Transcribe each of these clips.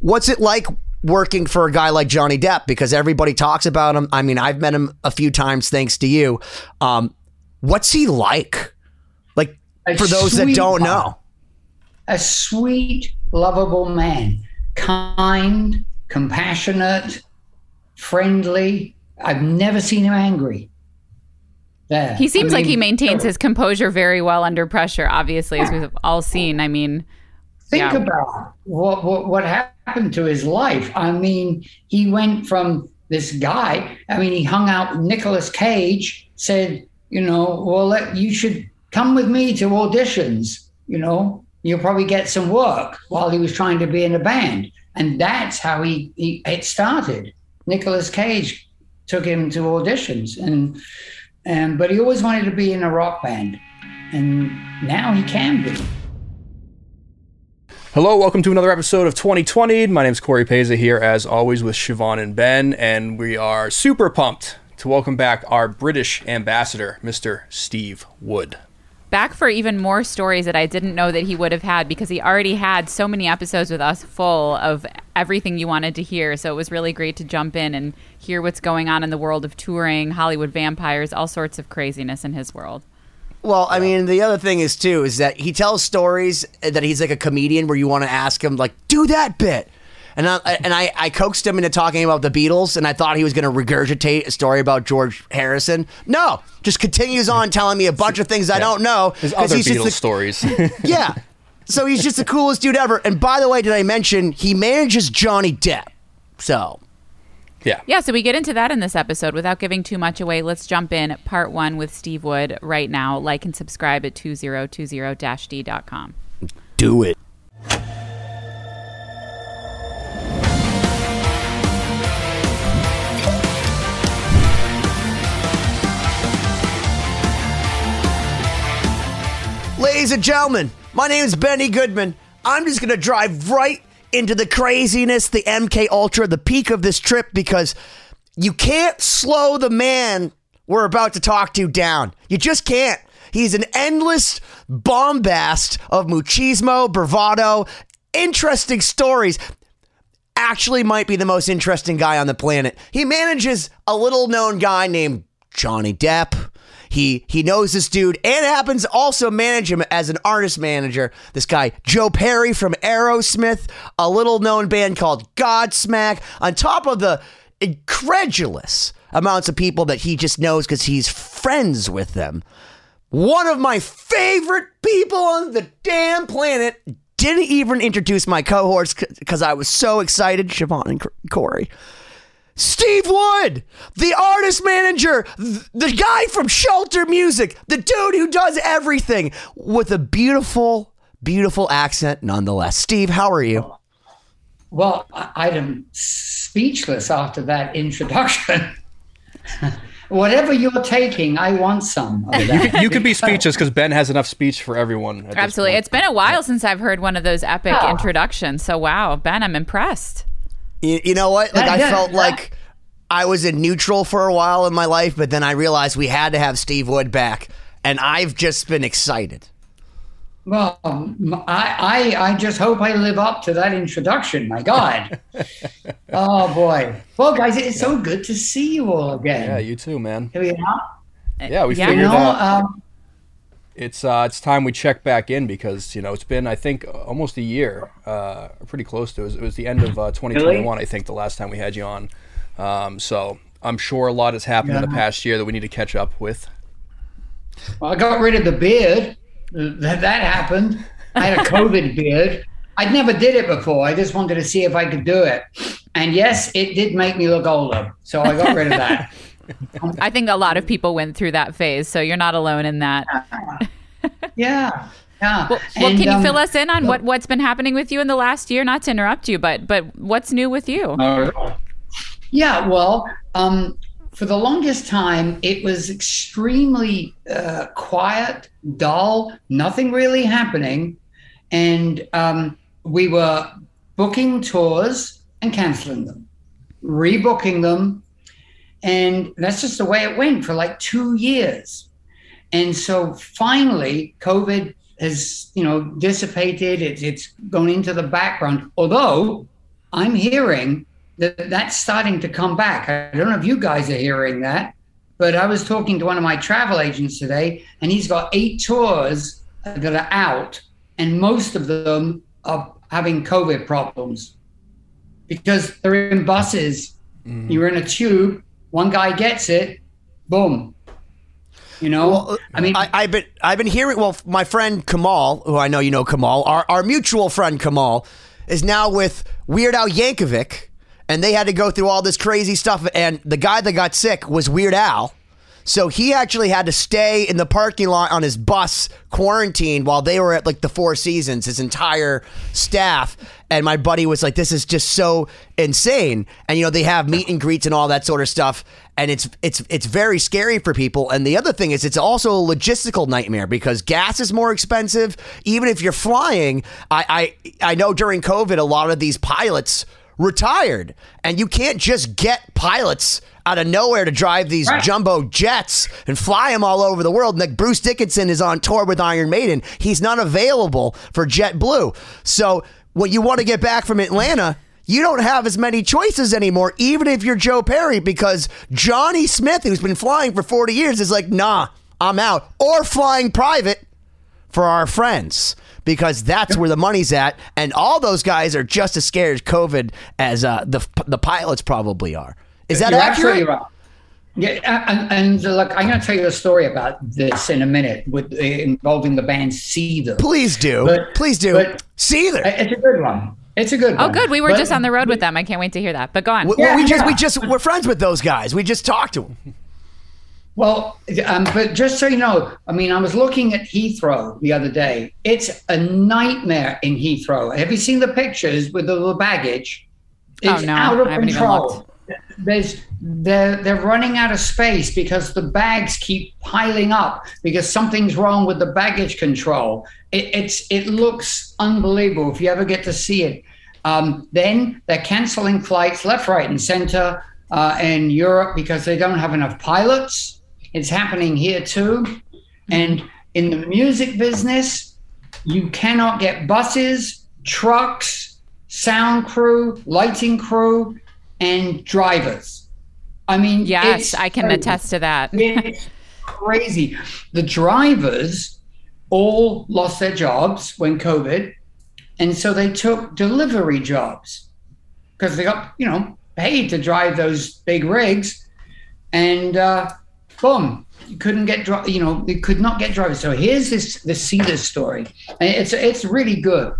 What's it like working for a guy like Johnny Depp? Because everybody talks about him. I mean, I've met him a few times thanks to you. Um, what's he like? Like A for those that don't sweetheart. know. A sweet, lovable man, kind, compassionate, friendly. I've never seen him angry. There. He seems I like he maintains his composure very well under pressure, obviously, as we've all seen. I mean, Think Yeah. about what, what what happened to his life. I mean, he went from this guy. I mean, he hung out with Nicolas Cage. Said, you know, well, let, you should come with me to auditions. You know, you'll probably get some work while he was trying to be in a band, and that's how he, he it started. Nicolas Cage took him to auditions, and and but he always wanted to be in a rock band, and now he can be. Hello, welcome to another episode of 2020. My name is Corey Peza here, as always, with Siobhan and Ben, and we are super pumped to welcome back our British ambassador, Mr. Steve Wood. back for even more stories that I didn't know that he would have had because he already had so many episodes with us full of everything you wanted to hear. So it was really great to jump in and hear what's going on in the world of touring, Hollywood vampires, all sorts of craziness in his world. Well, I mean, the other thing is too is that he tells stories that he's like a comedian where you want to ask him like, do that bit. And I, and I, I coaxed him into talking about the Beatles, and I thought he was going to regurgitate a story about George Harrison. No, just continues on telling me a bunch of things I don't know. His 'cause other he's just Beatles the- stories. Yeah. So he's just the coolest dude ever. And by the way, did I mention he manages Johnny Depp? So yeah. Yeah, so we get into that in this episode without giving too much away. Let's jump in part one with Steve Wood right now. Like and subscribe at 2020-d.com. do it. Ladies and gentlemen, my name is Benny Goodman. I'm just going to drive right into the craziness, the MK Ultra, the peak of this trip because you can't slow the man we're about to talk to down. You just can't. He's an endless bombast of machismo, bravado, interesting stories. Actually, might be the most interesting guy on the planet. He manages a little known guy named Johnny Depp. He he knows this dude and happens also manage him as an artist manager. This guy, Joe Perry from Aerosmith, a little known band called Godsmack, on top of the incredulous amounts of people that he just knows because he's friends with them. One of my favorite people on the damn planet didn't even introduce my cohorts because I was so excited, Siobhan and Corey. Steve Wood, the artist manager, the guy from Shelter Music, the dude who does everything with a beautiful, beautiful accent nonetheless. Steve, how are you? Well, I- I'm speechless after that introduction. Whatever you're taking, I want some of that. You could be speechless because Ben has enough speech for everyone. Absolutely. It's been a while since I've heard one of those epic Yeah. introductions. So wow, Ben, I'm impressed. You, you know what? Like, Yeah, I yeah, felt yeah. like I was in neutral for a while in my life, but then I realized we had to have Steve Wood back, and I've just been excited. Well, um, I, I, I just hope I live up to that introduction. My God. oh, boy. Well, guys, it's so good to see you all again. Yeah, you too, man. Here we are. Yeah, we Yeah. figured You know, out um, it's uh, it's time we check back in because you know it's been I think almost a year, uh, pretty close to it. Was, it was the end of uh, 2021, I think, the last time we had you on. Um, so I'm sure a lot has happened in the past year that we need to catch up with. well, I got rid of the beard. That, that happened. I had a COVID beard. I'd never did it before. I just wanted to see if I could do it. And yes, it did make me look older. So I got rid of that. I think a lot of people went through that phase, so you're not alone in that. yeah. Yeah. Well, well And, can you um, fill us in on what, what's been happening with you in the last year? Not to interrupt you, but but what's new with you? Yeah, well, um, for the longest time, it was extremely uh, quiet, dull, nothing really happening. And um, we were booking tours and canceling them, rebooking them. And that's just the way it went for like two years. And so finally, COVID has, you know, dissipated. It's, it's gone into the background. Although I'm hearing that that's starting to come back. I don't know if you guys are hearing that, but I was talking to one of my travel agents today, and he's got eight tours that are out, and most of them are having COVID problems because they're in buses. Mm-hmm. You're in a tube. One guy gets it, boom. You know, Well, uh, I mean, I, I've been I've been hearing. Well, my friend Kamal, who I know you know Kamal, our our mutual friend Kamal, is now with Weird Al Yankovic, and they had to go through all this crazy stuff. And the guy that got sick was Weird Al. So he actually had to stay in the parking lot on his bus quarantined while they were at like the Four Seasons, his entire staff. And my buddy was like, "This is just so insane." And you know, they have meet and greets and all that sort of stuff, and it's it's it's very scary for people. And the other thing is, it's also a logistical nightmare because gas is more expensive. Even if you're flying, I I, I know during COVID, a lot of these pilots retired, and you can't just get pilots out of nowhere to drive these Right. jumbo jets and fly them all over the world. Like Bruce Dickinson is on tour with Iron Maiden, he's not available for JetBlue. So when you want to get back from Atlanta. You don't have as many choices anymore, even if you're Joe Perry, because Johnny Smith, who's been flying for 40 years, is like, nah, I'm out. Or flying private for our friends because that's where the money's at, and all those guys are just as scared of COVID as uh, the the pilots probably are. Is that You're accurate? absolutely right. Yeah, and, and look, I'm going to tell you a story about this in a minute, with involving the band Seether. Please do, But- please do. but- Seether. It's a good one. It's a good Oh, one. good. We were But- just on the road with them. I can't wait to hear that. But go on. we, Yeah, we just we just we're friends with those guys. We just talked to them. Well, um, but just so you know, I mean, I was looking at Heathrow the other day. It's a nightmare in Heathrow. Have you seen the pictures with the, the baggage? Oh, It's no, out of I haven't even control. There's they're they're running out of space because the bags keep piling up because something's wrong with the baggage control. It, it's it looks unbelievable if you ever get to see it. Um, then they're canceling flights left, right, and center uh, in Europe because they don't have enough pilots. It's happening here too. And in the music business, you cannot get buses, trucks, sound crew, lighting crew, and drivers. I mean, yes, I can crazy. attest to that. It's crazy. The drivers all lost their jobs when COVID, and so they took delivery jobs because they got you know paid to drive those big rigs, and uh, boom, you couldn't get you know they could not get drivers. So here's this the Seether story, and it's it's really good.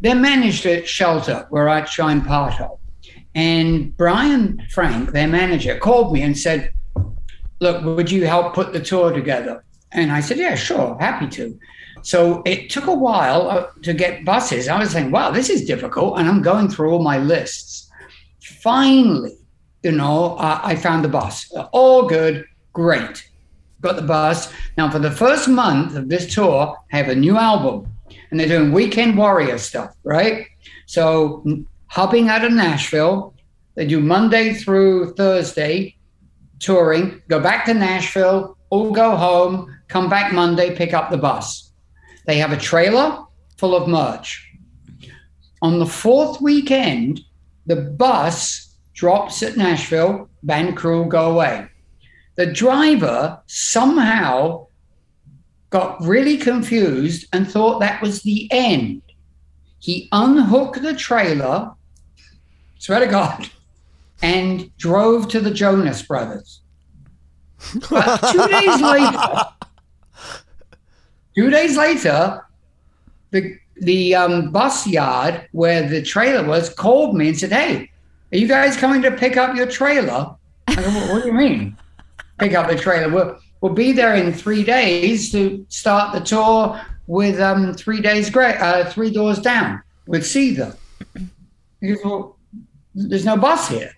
They're managed at Shelter, where I I'm part of. And Brian Frank, their manager, called me and said, Look, would you help put the tour together? And I said, Yeah, sure, happy to. So it took a while uh, to get buses. I was saying, Wow, this is difficult. And I'm going through all my lists. Finally, you know, I found the bus. All good, great. Got the bus. Now, for the first month of this tour, I have a new album and they're doing Weekend Warrior stuff, right? So, hubbing out of Nashville, they do Monday through Thursday touring, go back to Nashville, all go home, come back Monday, pick up the bus. They have a trailer full of merch. On the fourth weekend, the bus drops at Nashville, band crew go away. The driver somehow got really confused and thought that was the end. He unhooked the trailer, swear to God, and drove to the Jonas Brothers. But two days later, two days later, the the um, bus yard where the trailer was called me and said, "Hey, are you guys coming to pick up your trailer?" I go, what, what do you mean? Pick up the trailer. We'll, we'll be there in three days to start the tour with um, three days great, uh, three doors down with Seether. He goes, well, there's no bus here.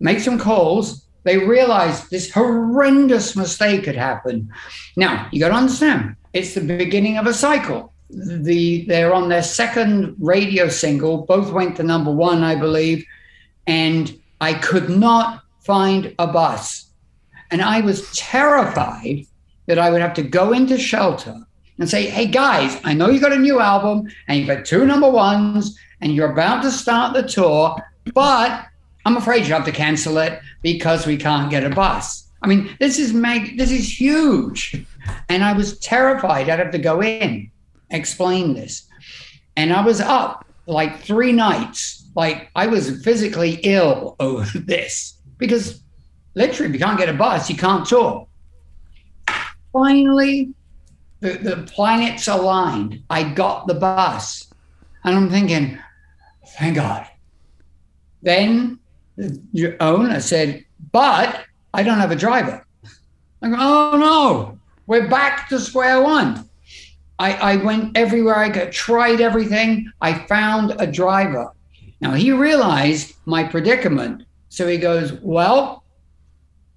Make some calls. They realized this horrendous mistake had happened. Now, you got to understand, it's the beginning of a cycle. The They're on their second radio single. Both went to number one, I believe. And I could not find a bus. And I was terrified that I would have to go into shelter and say, hey guys, I know you got a new album and you've got two number ones and you're about to start the tour, but I'm afraid you have to cancel it because we can't get a bus. I mean, this is mag- this is huge. And I was terrified I'd have to go in, explain this. And I was up like three nights. Like I was physically ill over this because literally, if you can't get a bus, you can't tour. Finally, the, the planets aligned. I got the bus. And I'm thinking, thank God. Then the owner said, but I don't have a driver. I go, oh no, we're back to square one. I, I went everywhere I could, tried everything. I found a driver. Now he realized my predicament. So he goes, well,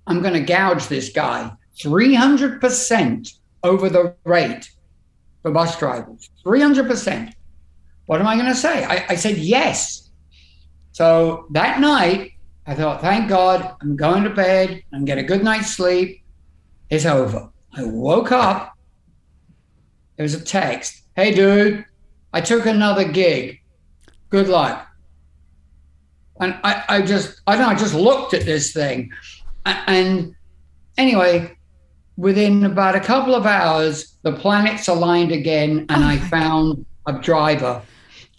I'm going to gouge this guy 300% over the rate for bus drivers. 300%. What am I going to say? I, I said yes. So that night, I thought, thank God, I'm going to bed and get a good night's sleep. It's over. I woke up. There was a text. Hey, dude, I took another gig. Good luck. And I, I just, I don't know, I just looked at this thing. And anyway, within about a couple of hours, the planets aligned again, and oh I found God. a driver.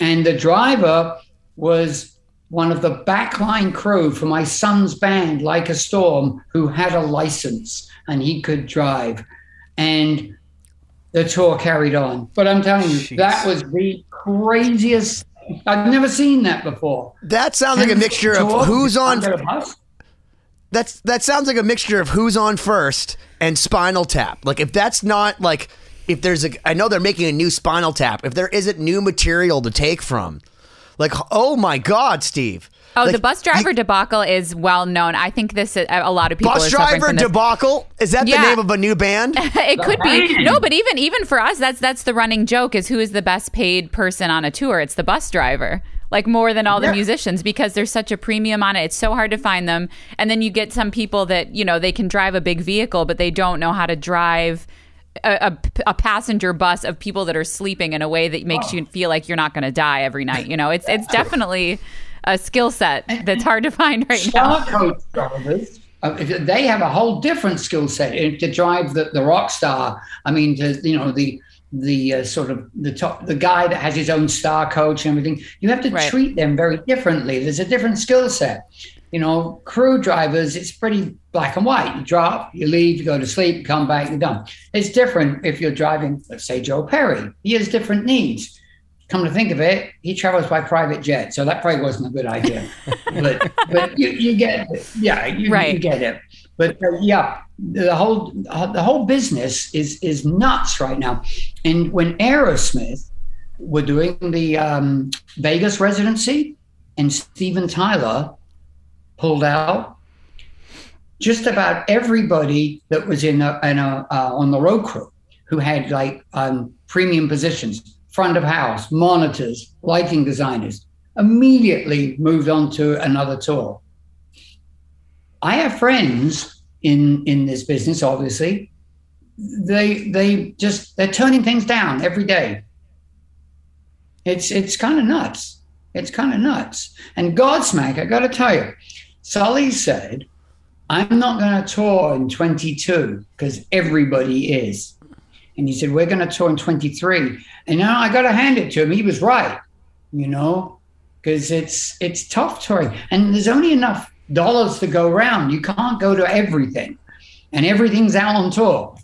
And the driver was one of the backline crew for my son's band, Like a Storm, who had a license and he could drive. And the tour carried on. But I'm telling you, Jeez. that was the craziest. I've never seen that before. That sounds like a mixture of who's on. That's that sounds like a mixture of who's on first and Spinal Tap. Like if that's not like if there's a I know they're making a new Spinal Tap. If there isn't new material to take from, like oh my god, Steve. Oh, like, the bus driver you, debacle is well known. I think this uh, a lot of people. Bus driver debacle is that yeah. the name of a new band? it could be. No, but even even for us, that's that's the running joke: is who is the best paid person on a tour? It's the bus driver like more than all the yeah. musicians because there's such a premium on it. It's so hard to find them. And then you get some people that, you know, they can drive a big vehicle, but they don't know how to drive a, a, a passenger bus of people that are sleeping in a way that makes oh. you feel like you're not going to die every night. You know, it's, it's definitely a skill set that's hard to find right Star now. Coach drivers, uh, they have a whole different skill set to drive the, the rock star. I mean, to, you know, the the uh, sort of the top the guy that has his own star coach and everything you have to right. treat them very differently there's a different skill set you know crew drivers it's pretty black and white you drop you leave you go to sleep come back you're done it's different if you're driving let's say joe perry he has different needs come to think of it he travels by private jet so that probably wasn't a good idea but but you, you get it. yeah you, right. you get it but uh, yeah the whole the whole business is is nuts right now. And when Aerosmith were doing the um, Vegas residency, and Steven Tyler pulled out, just about everybody that was in a, in a uh, on the road crew who had like um, premium positions, front of house, monitors, lighting designers, immediately moved on to another tour. I have friends in in this business, obviously, they they just they're turning things down every day. It's it's kind of nuts. It's kind of nuts. And Godsmack, I got to tell you, Sully said, "I'm not going to tour in 22 because everybody is." And he said, "We're going to tour in 23." And now I got to hand it to him. He was right, you know, because it's it's tough touring, and there's only enough dollars to go around. You can't go to everything, and everything's out on tour.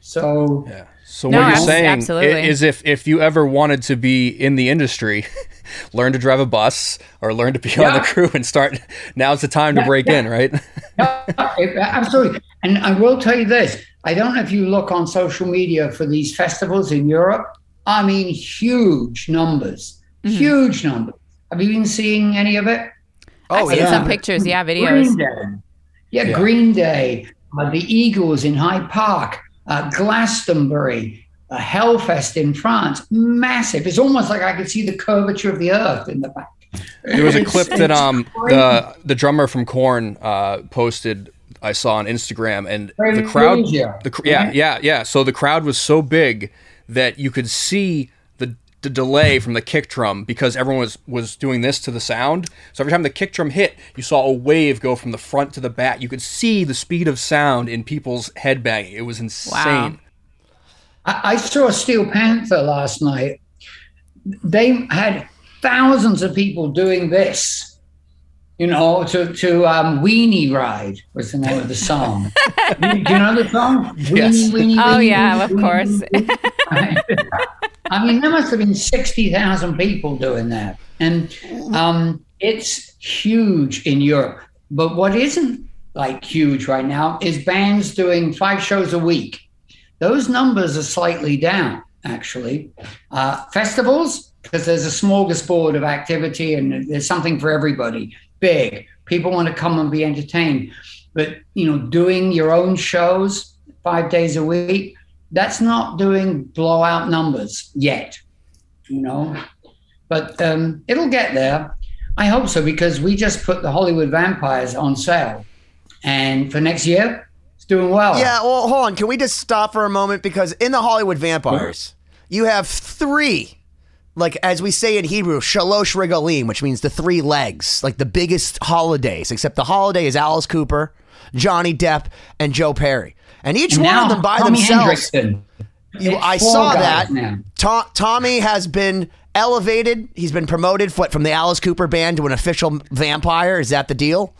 So, yeah. So no, what you're saying absolutely. is, if if you ever wanted to be in the industry, learn to drive a bus or learn to be yeah. on the crew and start. Now's the time to break yeah. in, right? yeah, absolutely. And I will tell you this: I don't know if you look on social media for these festivals in Europe. I mean, huge numbers, mm-hmm. huge numbers. Have you been seeing any of it? Oh, I've yeah. some pictures, yeah, videos. Green Day. Yeah, yeah. Green Day, uh, the Eagles in Hyde Park, uh, Glastonbury, a Hellfest in France, massive. It's almost like I could see the curvature of the earth in the back. There was a clip that um the the drummer from Korn uh, posted. I saw on Instagram, and the crowd, the, yeah, yeah, yeah. So the crowd was so big that you could see the the delay from the kick drum because everyone was was doing this to the sound. So every time the kick drum hit, you saw a wave go from the front to the back. You could see the speed of sound in people's headbanging. It was insane. Wow. I, saw Steel Panther last night. They had thousands of people doing this you know, to to um, Weenie Ride was the name of the song. do you know the song? Weenie, yes. Weenie, oh weenie, yeah, of course. I mean, there must have been sixty thousand people doing that, and um, it's huge in Europe. But what isn't like huge right now is bands doing five shows a week those numbers are slightly down, actually. Uh, festivals, because there's a smorgasbord of activity and there's something for everybody. Big. People want to come and be entertained. But, you know, doing your own shows five days a week, that's not doing blowout numbers yet, you know. But um, it'll get there. I hope so because we just put the Hollywood Vampires on sale. And for next year, it's doing well. Yeah, well, hold on. Can we just stop for a moment? Because in the Hollywood Vampires, you have three, like as we say in Hebrew, shalosh regalim, which means the three legs, like the biggest holidays, except the holiday is Alice Cooper, Johnny Depp, and Joe Perry. And each and one of them by Tommy themselves. You, I saw that. To- Tommy has been elevated. He's been promoted from the Alice Cooper band to an official vampire. Is that the deal?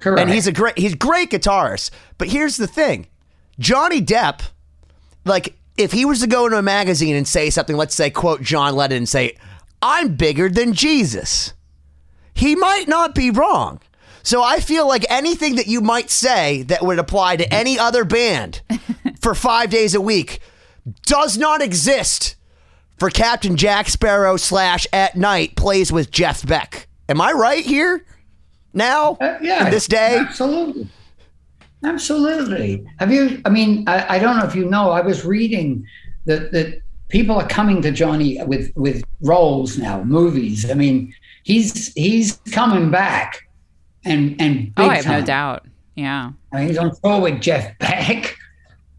Correct. And he's a great he's great guitarist. But here's the thing. Johnny Depp, like if he was to go into a magazine and say something, let's say quote John Lennon and say, I'm bigger than Jesus. He might not be wrong. So I feel like anything that you might say that would apply to any other band for five days a week does not exist for Captain Jack Sparrow slash at night plays with Jeff Beck. Am I right here? Now? Uh, yeah. this day? Absolutely. Absolutely. Have you? I mean, I, I don't know if you know. I was reading that that people are coming to Johnny with with roles now, movies. I mean, he's he's coming back, and and oh, I have time. no doubt. Yeah. I mean, he's on tour with Jeff Beck.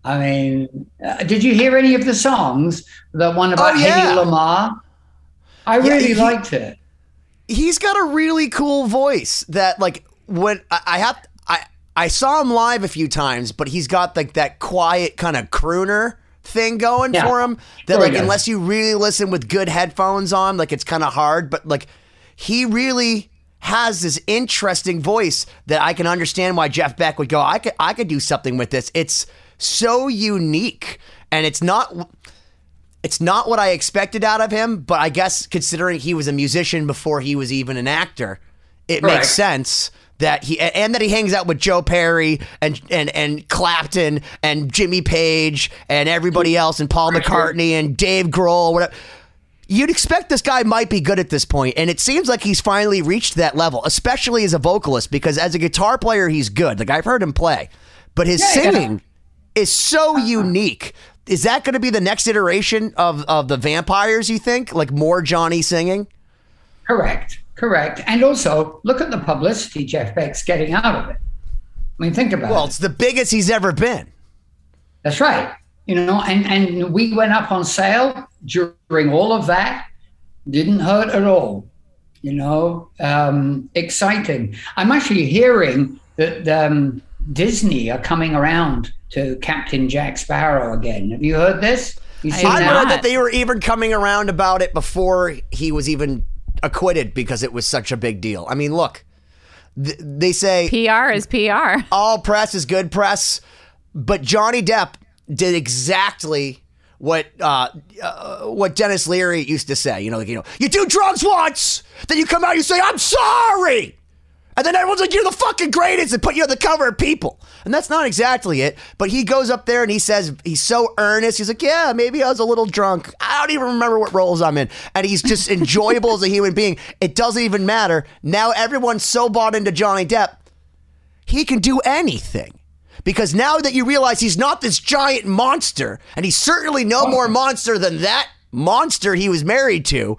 I mean, uh, did you hear any of the songs? The one about oh, yeah. Hedy Lamarr. I yeah, really he, liked it he's got a really cool voice that like when I, I have I I saw him live a few times, but he's got like that quiet kind of crooner thing going yeah. for him that like unless you really listen with good headphones on, like it's kind of hard, but like he really has this interesting voice that I can understand why Jeff Beck would go, I could I could do something with this. It's so unique and it's not it's not what I expected out of him, but I guess considering he was a musician before he was even an actor, it right. makes sense that he and that he hangs out with Joe Perry and and and Clapton and Jimmy Page and everybody else and Paul McCartney and Dave Grohl, whatever. You'd expect this guy might be good at this point, and it seems like he's finally reached that level, especially as a vocalist, because as a guitar player, he's good. Like I've heard him play, but his yeah, singing yeah. is so uh-huh. unique is that going to be the next iteration of of the vampires? You think like more Johnny singing? Correct, correct. And also look at the publicity Jeff Beck's getting out of it. I mean, think about well, it. Well, it's the biggest he's ever been. That's right. You know, and and we went up on sale during all of that. Didn't hurt at all. You know, um, exciting. I'm actually hearing that um, Disney are coming around to Captain Jack Sparrow again. Have you heard this? You I heard that they were even coming around about it before he was even acquitted because it was such a big deal. I mean, look, th- they say PR is PR. All press is good press, but Johnny Depp did exactly what uh, uh, what Denis Leary used to say. You know, like, you know, you do drugs once, then you come out, and you say, "I'm sorry," and then everyone's like, "You're the fucking greatest," and put you on the cover of People. And that's not exactly it. But he goes up there and he says he's so earnest. He's like, "Yeah, maybe I was a little drunk. I don't even remember what roles I'm in." And he's just enjoyable as a human being. It doesn't even matter. Now everyone's so bought into Johnny Depp, he can do anything because now that you realize he's not this giant monster, and he's certainly no more monster than that monster he was married to,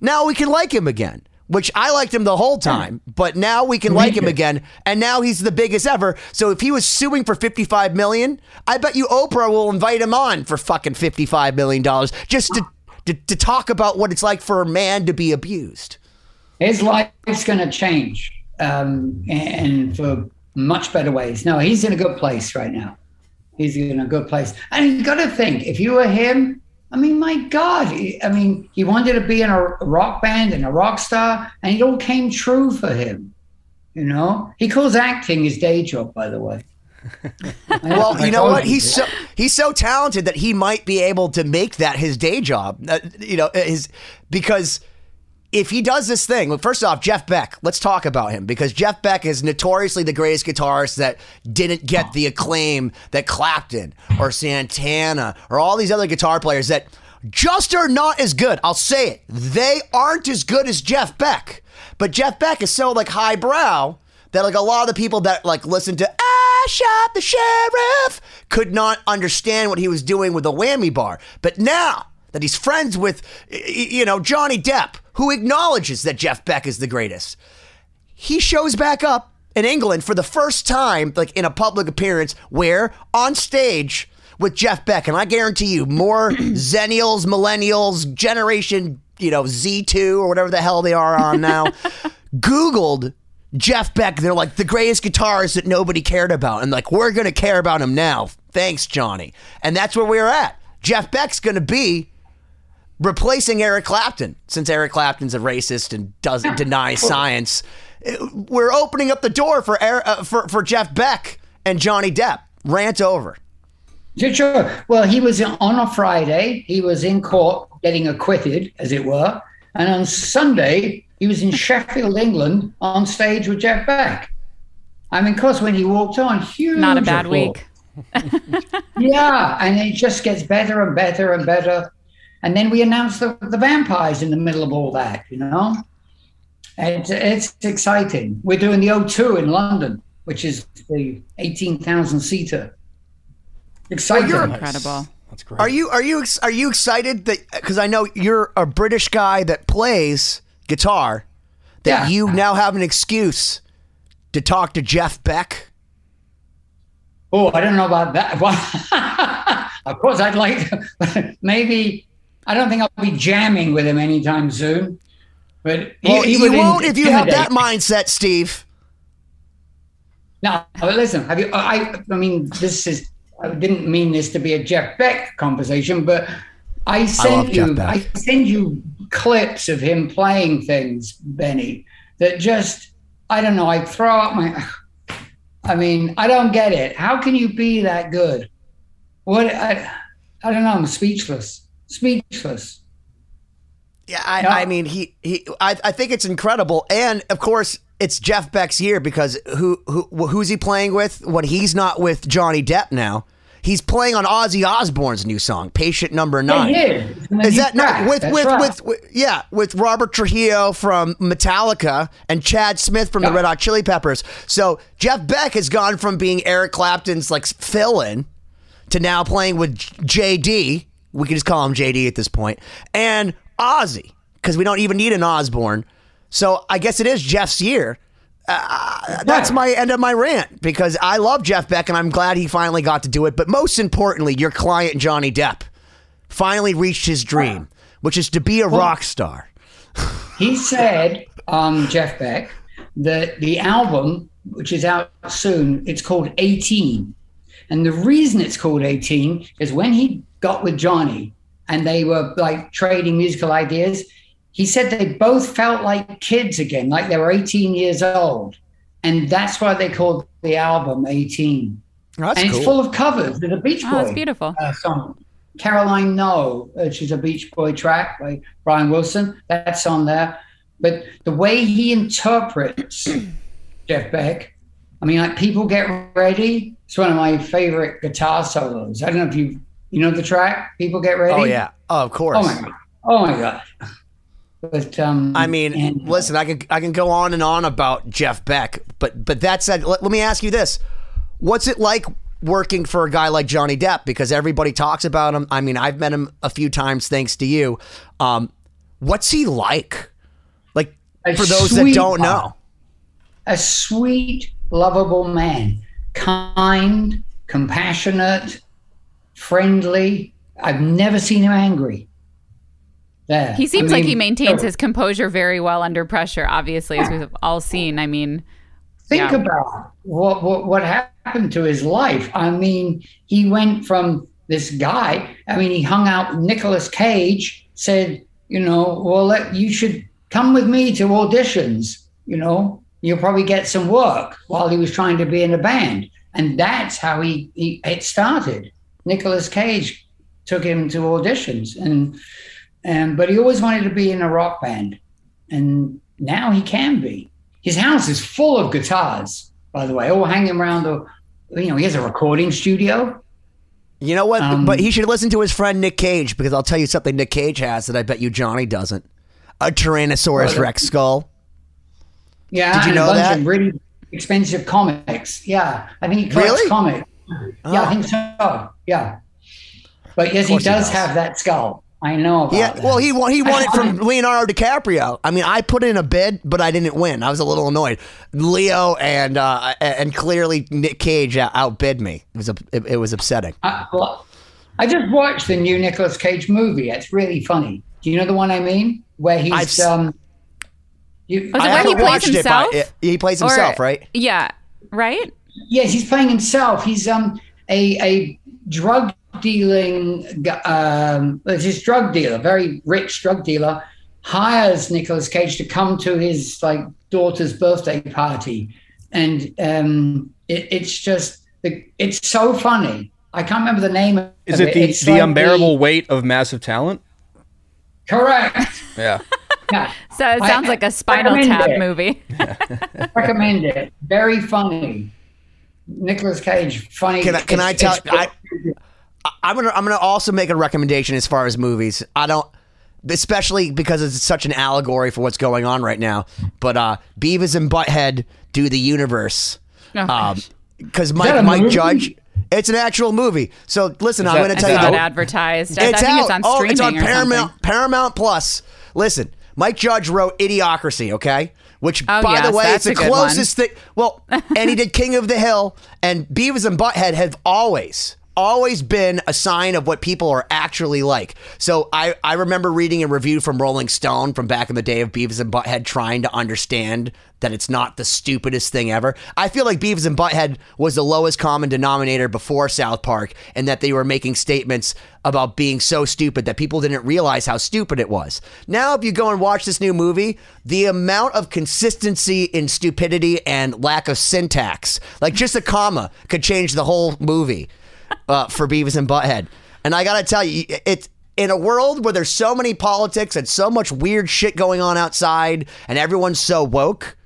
now we can like him again. Which I liked him the whole time, but now we can like him again, and now he's the biggest ever. So if he was suing for fifty-five million, I bet you Oprah will invite him on for fucking fifty-five million dollars just to, to to talk about what it's like for a man to be abused. His life's going to change, um, and for much better ways. No, he's in a good place right now. He's in a good place. And you got to think, if you were him, I mean, my God, I mean, he wanted to be in a rock band and a rock star, and it all came true for him. You know, he calls acting his day job, by the way. well, you know what? He's so he's so talented that he might be able to make that his day job. Uh, you know, his because if he does this thing, well, first off, Jeff Beck, let's talk about him because Jeff Beck is notoriously the greatest guitarist that didn't get the acclaim that Clapton or Santana or all these other guitar players that just are not as good. I'll say it. They aren't as good as Jeff Beck. But Jeff Beck is so like highbrow that like a lot of the people that like listen to I shot the sheriff could not understand what he was doing with the whammy bar. But now that he's friends with you know Johnny Depp, who acknowledges that Jeff Beck is the greatest. He shows back up in England for the first time, like in a public appearance, where on stage with Jeff Beck, and I guarantee you, more Zennials, Millennials, Generation, you know, Z2 or whatever the hell they are on now, Googled Jeff Beck. They're like the greatest guitarist that nobody cared about, and like we're gonna care about him now. Thanks, Johnny. And that's where we're at. Jeff Beck's gonna be replacing Eric Clapton, since Eric Clapton's a racist and doesn't deny science. We're opening up the door for uh, for for Jeff Beck and Johnny Depp. Rant over. Sure. Well, he was on a Friday. He was in court getting acquitted, as it were, and on Sunday he was in Sheffield, England, on stage with Jeff Beck. I mean, of course, when he walked on, huge. Not a bad applause. week. yeah, and it just gets better and better and better. And then we announced the, the vampires in the middle of all that, you know? It's, it's exciting. We're doing the O2 in London, which is the 18,000 seater. Exciting. you're- Incredible. That's great. Are you are you are you excited that because I know you're a British guy that plays guitar that Yeah. you now have an excuse to talk to Jeff Beck? Oh, I don't know about that. of course, I'd like to, maybe, I don't think I'll be jamming with him anytime soon. But he, Well, he you won't if you have that mindset, Steve. Now, listen, have you? I, I mean, this is. I didn't mean this to be a Jeff Beck conversation, but I send love you. I send you clips of him playing things, Benny, that just. I don't know. I throw out my. I mean, I don't get it. How can you be that good? What I, I don't know. I'm speechless. Speechless. Yeah, I, Yeah. I mean, he, he I, I think it's incredible, and of course, it's Jeff Beck's year because who, who, who's he playing with when he's not with Johnny Depp now? He's playing on Ozzy Osbourne's new song, "Patient Number Nine." Yeah, is. In Is that not with with, right. with with yeah with Robert Trujillo from Metallica and Chad Smith from the Red Hot Chili Peppers? So Jeff Beck has gone from being Eric Clapton's like fill-in to now playing with JD. We can just call him JD at this point, and Ozzy because we don't even need an Osbourne. So I guess it is Jeff's year. Uh, that's my end of my rant because I love Jeff Beck and I'm glad he finally got to do it. But most importantly, your client Johnny Depp finally reached his dream, which is to be a rock star. He said, um, Jeff Beck, that the album, which is out soon, it's called 18. And the reason it's called 18 is when he got with Johnny and they were like trading musical ideas, he said they both felt like kids again, like they were 18 years old. And that's why they called the album 18. That's and cool. it's full of covers. There's a Beach Oh, Boy that's beautiful. uh, song. Caroline No, which is a Beach Boy track by Brian Wilson. That's on there. But the way he interprets Jeff Beck, I mean, like People Get Ready, it's one of my favorite guitar solos. I don't know if you you know the track, People Get Ready. Oh yeah, oh, of course. Oh my god. Oh my god. But um, I mean, and- listen, I can I can go on and on about Jeff Beck, but but that said, let, let me ask you this: What's it like working for a guy like Johnny Depp? Because everybody talks about him. I mean, I've met him a few times thanks to you. Um, what's he like? Like for those that don't know, a sweet, lovable man, kind, compassionate, friendly. I've never seen him angry. There. He seems I like he maintains so his composure very well under pressure, obviously, as we've all seen. I mean, Think yeah. about what, what what happened to his life. I mean, he went from this guy. I mean, he hung out. With Nicolas Cage said, you know, well, let, you should come with me to auditions. You know, you'll probably get some work while he was trying to be in a band, and that's how he, he it started. Nicolas Cage took him to auditions, and and but he always wanted to be in a rock band, and now he can be. His house is full of guitars, by the way, all hanging around the. You know, he has a recording studio. you know what? Um, but he should listen to his friend Nick Cage because I'll tell you something Nick Cage has that I bet you Johnny doesn't: a Tyrannosaurus What? Rex skull. Yeah, Did you know a bunch that? of really expensive comics. Yeah, I think he collects Really? comics. Yeah, Oh. I think so. Yeah, but yes, he course he does, does. have that skull. I know about Yeah, that. well, he won. He won it from Leonardo DiCaprio. I mean, I put in a bid, but I didn't win. I was a little annoyed. Leo and uh, and clearly Nick Cage outbid me. It was a, it, it was upsetting. I, well, I just watched the new Nicolas Cage movie. It's really funny. Do you know the one I mean? Where he's I've um. You, Was I where he haven't plays watched himself? it, but he plays Or- himself, right? Yeah, right? Yes, he's playing himself. He's um a a drug dealing gu- um it's his drug dealer, very rich drug dealer, hires Nicolas Cage to come to his like daughter's birthday party, and um it, it's just the it's so funny. I can't remember the name of Is it the, It's the like unbearable weight of massive talent? correct. Yeah. Yeah, So it I- sounds like a Spinal Tap it. movie. recommend it. Very funny. Nicolas Cage, funny. Can I, can I tell? It's- it's- I, I'm gonna I'm gonna also make a recommendation as far as movies. I don't, especially because it's such an allegory for what's going on right now. But uh, Beavis and Butthead do the universe. Oh, Um, because that Mike Mike movie? Judge. It's an actual movie. So listen, I'm that- going to tell you I that saw the it advertised. I, I it's think out. it's on oh, it's on Paramount something. Paramount Plus. Listen, Mike Judge wrote Idiocracy, okay? Which, Oh, by yes, the way, it's the one. closest thing. Well, and he did King of the Hill, and Beavis and Butthead have always, always been a sign of what people are actually like. So I, I remember reading a review from Rolling Stone from back in the day of Beavis and Butthead trying to understand that it's not the stupidest thing ever. I feel like Beavis and Butthead was the lowest common denominator before South Park, and that they were making statements about being so stupid that people didn't realize how stupid it was. Now, if you go and watch this new movie, the amount of consistency in stupidity and lack of syntax, like just a comma, could change the whole movie uh, for Beavis and Butthead. And I gotta tell you, it's in a world where there's so many politics and so much weird shit going on outside, and everyone's so woke.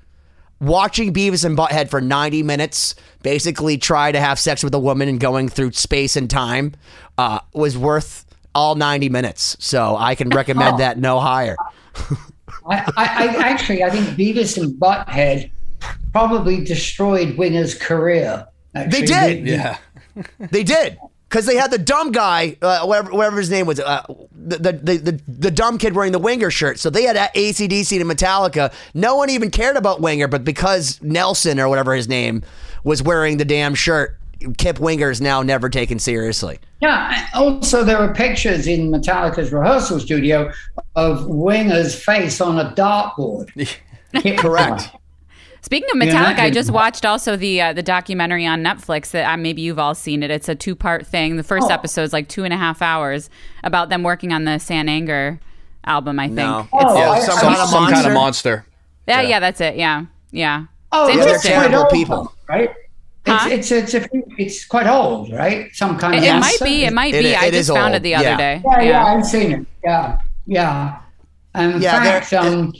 Watching Beavis and Butthead for 90 minutes, basically try to have sex with a woman and going through space and time, uh, was worth all 90 minutes. So I can recommend that no higher. I, I, I actually, I think Beavis and Butthead probably destroyed Winger's career. Actually. did. Yeah. They did. Because they had the dumb guy, uh, whatever, whatever his name was, uh, the, the, the, the, dumb kid wearing the Winger shirt. So they had ACDC and Metallica. No one even cared about Winger, but because Nelson or whatever his name was wearing the damn shirt, Kip Winger is now never taken seriously. Yeah. Also, there are pictures in Metallica's rehearsal studio of Winger's face on a dartboard. Correct. Speaking of Metallica, that I just watched also the uh, the documentary on Netflix that uh, maybe you've all seen it. It's a two part thing. The first Oh. episode is like two and a half hours about them working on the St. Anger album. I think. No. Oh, Yeah, I- some, kind of some kind monster? of monster. Yeah, yeah, that's it. Yeah, yeah. Oh, It's that's interesting. quite terrible old, people. right? Huh? It's, it's it's a it's quite old, right? Some kind It, of. it might be. It might It- be. I it just found old, it the other yeah. day. Yeah, yeah, I've seen it. Yeah, yeah. And Yeah, fact, they're- um,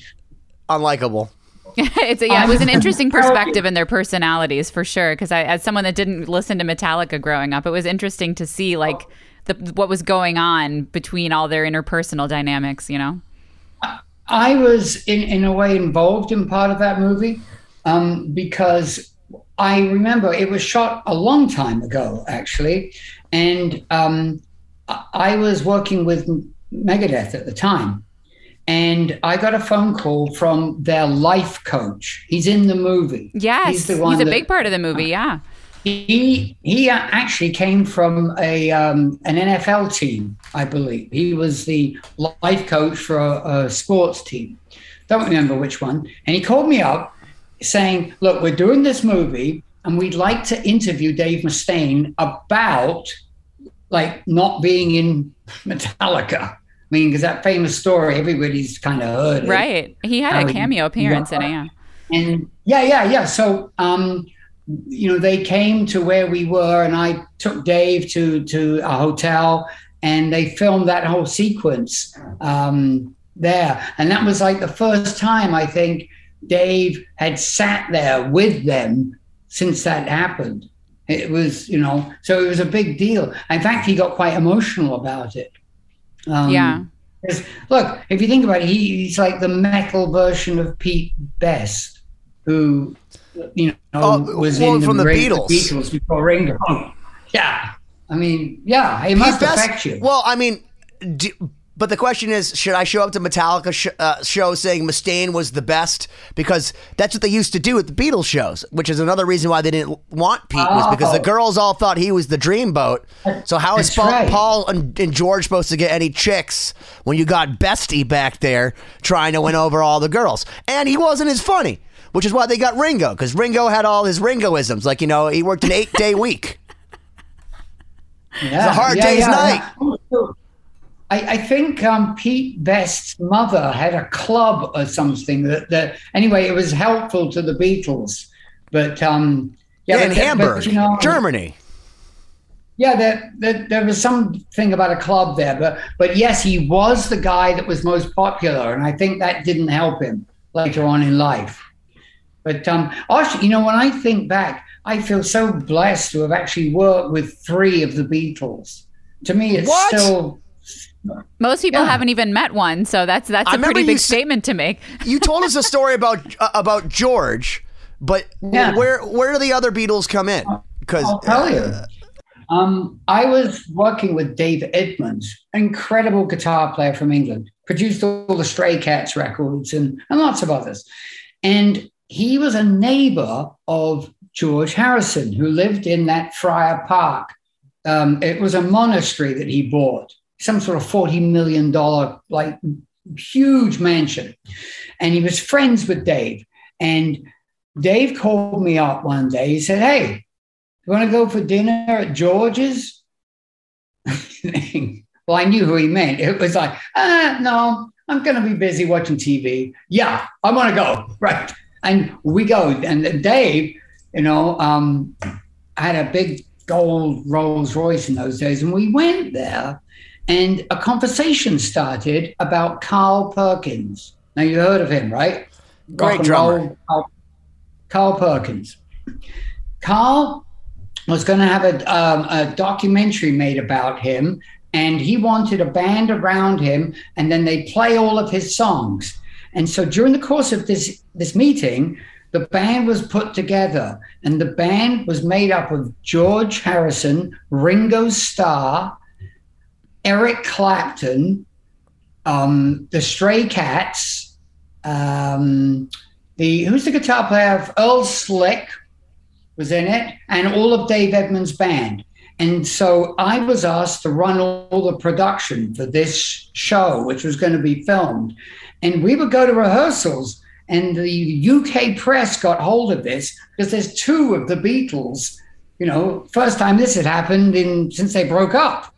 Unlikable. it's a, yeah, it was an interesting perspective in their personalities for sure. Because I, as someone that didn't listen to Metallica growing up, it was interesting to see like the what was going on between all their interpersonal dynamics. You know. I was in, in a way involved in part of that movie um, because I remember it was shot a long time ago, actually. And um, I I was working with Megadeth at the time. And I got a phone call from their life coach. He's in the movie. Yes, He's he's, the one a that- big part of the movie. Yeah. He he actually came from a um, an NFL team, I believe. He was the life coach for a, a sports team. Don't remember which one. And he called me up saying, "Look, we're doing this movie, and we'd like to interview Dave Mustaine about like not being in Metallica." I mean, because that famous story, everybody's kind of heard it Right. He had a cameo appearance in it. Yeah. and yeah, yeah, yeah. So, um, you know, they came to where we were, and I took Dave to to a hotel, and they filmed that whole sequence um, there. And that was like the first time I think Dave had sat there with them since that happened. It was, you know, so it was a big deal. In fact, he got quite emotional about it. Um, Yeah. because, look, if you think about it, he, he's like the metal version of Pete Best, who, you know, Oh, was well, in from the Ring- Beatles. Beatles before Ringo. Yeah, I mean, yeah, it must Best- affect you. Well, I mean, do, but the question is, should I show up to Metallica sh- uh, show saying Mustaine was the best? Because that's what they used to do at the Beatles shows, which is another reason why they didn't want Pete was because the Oh. girls all thought he was the dreamboat. So how is Paul, right. Paul and, and George supposed to get any chicks when you got Bestie back there trying to win over all the girls? And he wasn't as funny. Which is why they got Ringo, because Ringo had all his Ringoisms. Like, you know, he worked an eight day week. yeah, a hard day's night. I, I think um, Pete Best's mother had a club or something that, that anyway, it was helpful to the Beatles. But um, yeah, Yeah, in but- but, Hamburg, you know, Germany. Yeah, there, there, there was something about a club there, but but yes, he was the guy that was most popular, and I think that didn't help him later on in life. But um, actually, you know, when I think back, I feel so blessed to have actually worked with three of the Beatles. To me, it's What? still Most people Yeah. haven't even met one, so that's that's I a remember pretty big sa- statement to make. you told us a story about uh, about George, but Yeah. where where do the other Beatles come in? Because I'll tell you. Um, I was working with Dave Edmunds, incredible guitar player from England, produced all the Stray Cats records and, and lots of others. And he was a neighbor of George Harrison, who lived in that Friar Park. Um, it was a monastery that he bought, some sort of $40 million, like huge mansion. And he was friends with Dave. And Dave called me up one day. He said, Hey, you want to go for dinner at George's? well, I knew who he meant. It was like, ah, no, I'm going to be busy watching TV. Yeah, I want to go. Right. And we go. And Dave, you know, um, had a big gold Rolls Royce in those days. And we went there and a conversation started about Carl Perkins. Now, you heard of him, right? Great Rock drummer. Carl, Carl Perkins. Carl was going to have a, um, a documentary made about him, and he wanted a band around him, and then they play all of his songs. And so during the course of this this meeting, the band was put together, and the band was made up of George Harrison, Ringo Starr, Eric Clapton, um, the Stray Cats, um, the who's the guitar player? Of Earl Slick was in it, and all of Dave Edmunds' band. And so I was asked to run all the production for this show, which was going to be filmed. And we would go to rehearsals, and the UK press got hold of this because there's two of the Beatles. You know, first time this had happened in since they broke up,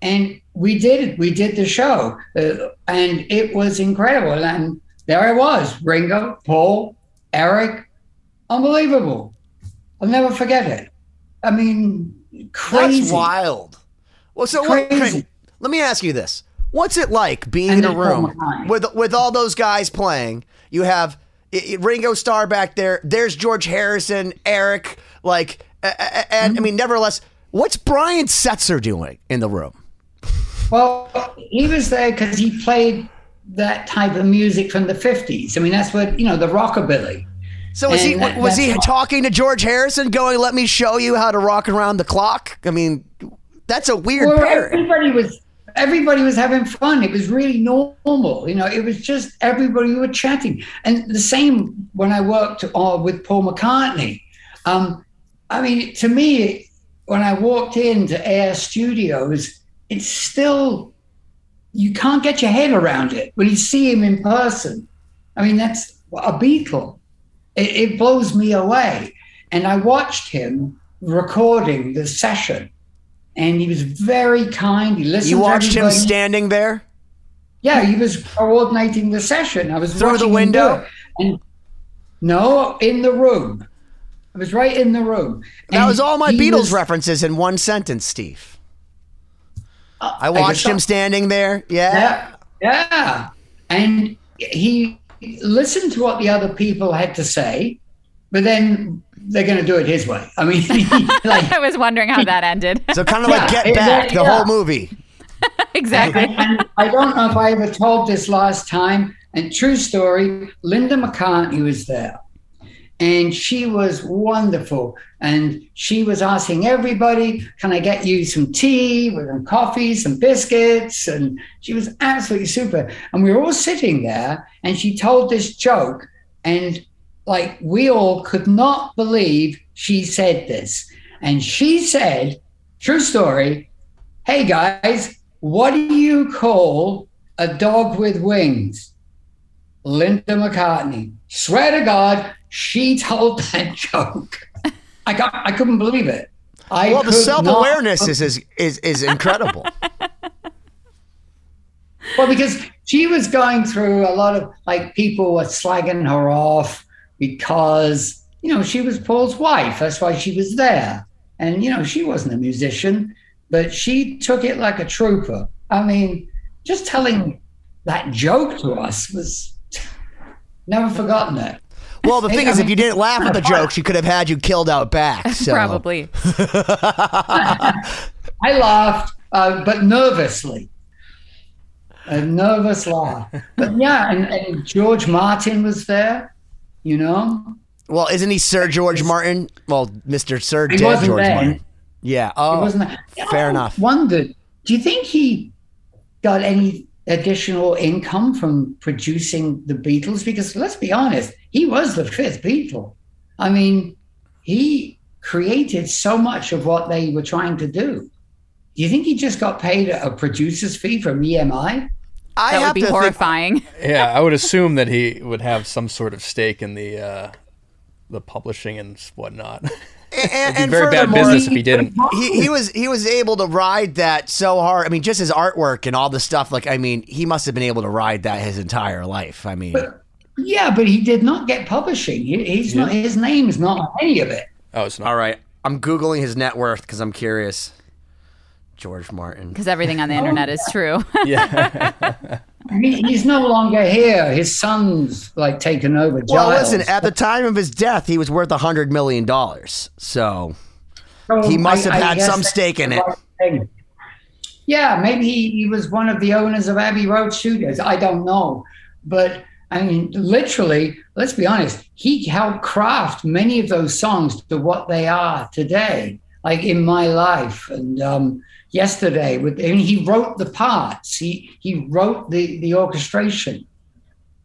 and we did it. We did the show, uh, and it was incredible. And there I was, Ringo, Paul, Eric, unbelievable. I'll never forget it. I mean, crazy. That's wild. Well, so what, Crazy. let me ask you this: What's it like being And in a room with with all those guys playing? You have i- i- Ringo Starr back there. There's George Harrison, Eric. Like, and Mm-hmm. I mean, nevertheless, what's Brian Setzer doing in the room? Well, he was there because he played that type of music from the 50s. I mean, that's what, you know, the rockabilly. So was he that- was he talking to George Harrison, going, "Let me show you how to rock around the clock"? I mean, that's a weird Well, pairing. everybody was everybody was having fun. It was really normal. You know, it was just everybody were chatting. And the same when I worked uh, with Paul McCartney. Um, I mean, to me, when I walked into Air Studios, it's still you can't get your head around it when you see him in person. I mean, that's a Beatle. It, it blows me away. And I watched him recording the session, and he was very kind. He listened. You watched him standing there. Yeah, he was coordinating the session. I was Through the window? and no, in the room. I was right in the room. That And was all my Beatles was- references in one sentence, Steve. Uh, I watched guess him standing there. Yeah. Yeah, yeah, and he listened to what the other people had to say, but then they're going to do it his way. I mean, like I was wondering how that ended. So kind of like Yeah, Get it- Back, the yeah. whole movie. exactly. and I don't know if I ever told this last time. And true story, Linda McCartney was there. And she was wonderful. And she was asking everybody, Can I get you some tea with some coffee, some biscuits? And she was absolutely super. And we were all sitting there, and she told this joke. And like, we all could not believe she said this. And she said, True story, Hey guys, what do you call a dog with wings? Linda McCartney. Swear to God, she told that joke. I got, I couldn't believe it. I Well, the self not- awareness is, is is is incredible. Well, because she was going through a lot of like people were slagging her off because you know she was Paul's wife. That's why she was there, and you know she wasn't a musician, but she took it like a trooper. I mean, just telling that joke to us was never forgotten it. Well, the thing is, if you didn't laugh at the joke, she could have had you killed out back. So. Probably. I laughed, uh, but nervously. A nervous laugh. But yeah, and, and George Martin was there, you know. Well, isn't he Sir George Martin? Well, Mr. Sir He wasn't George there. Martin. Yeah. Oh, He wasn't there. fair I enough. Wondered, do you think he got any additional income from producing the Beatles? Because let's be honest, he was the fifth Beatle. I mean, he created so much of what they were trying to do. Do you think he just got paid a, a producer's fee from EMI? I That would be to think- horrifying. Yeah, I would assume that he would have some sort of stake in the uh, the publishing and whatnot. and, It'd and very bad furthermore, business if he didn't. he, he was he was able to ride that so hard. I mean, just his artwork and all the stuff. Like, I mean, he must have been able to ride that his entire life. I mean, Yeah, but he did not get publishing. He, he's not. His name is not on any of it. Oh, it's not. all right. I'm googling his net worth because I'm curious. George Martin. Because everything on the internet is oh, true. Yeah, He, he's no longer here. His son's like taken over. Well, listen. At the time of his death, he was worth a hundred million dollars. So So he must I- have had some stake in it. thing. Yeah, maybe he, he was one of the owners of Abbey Road Studios. I don't know, but I mean, literally, let's be honest. He helped craft many of those songs to what they are today. Like in my life and um, yesterday, with and he wrote the parts. He he wrote the the orchestration.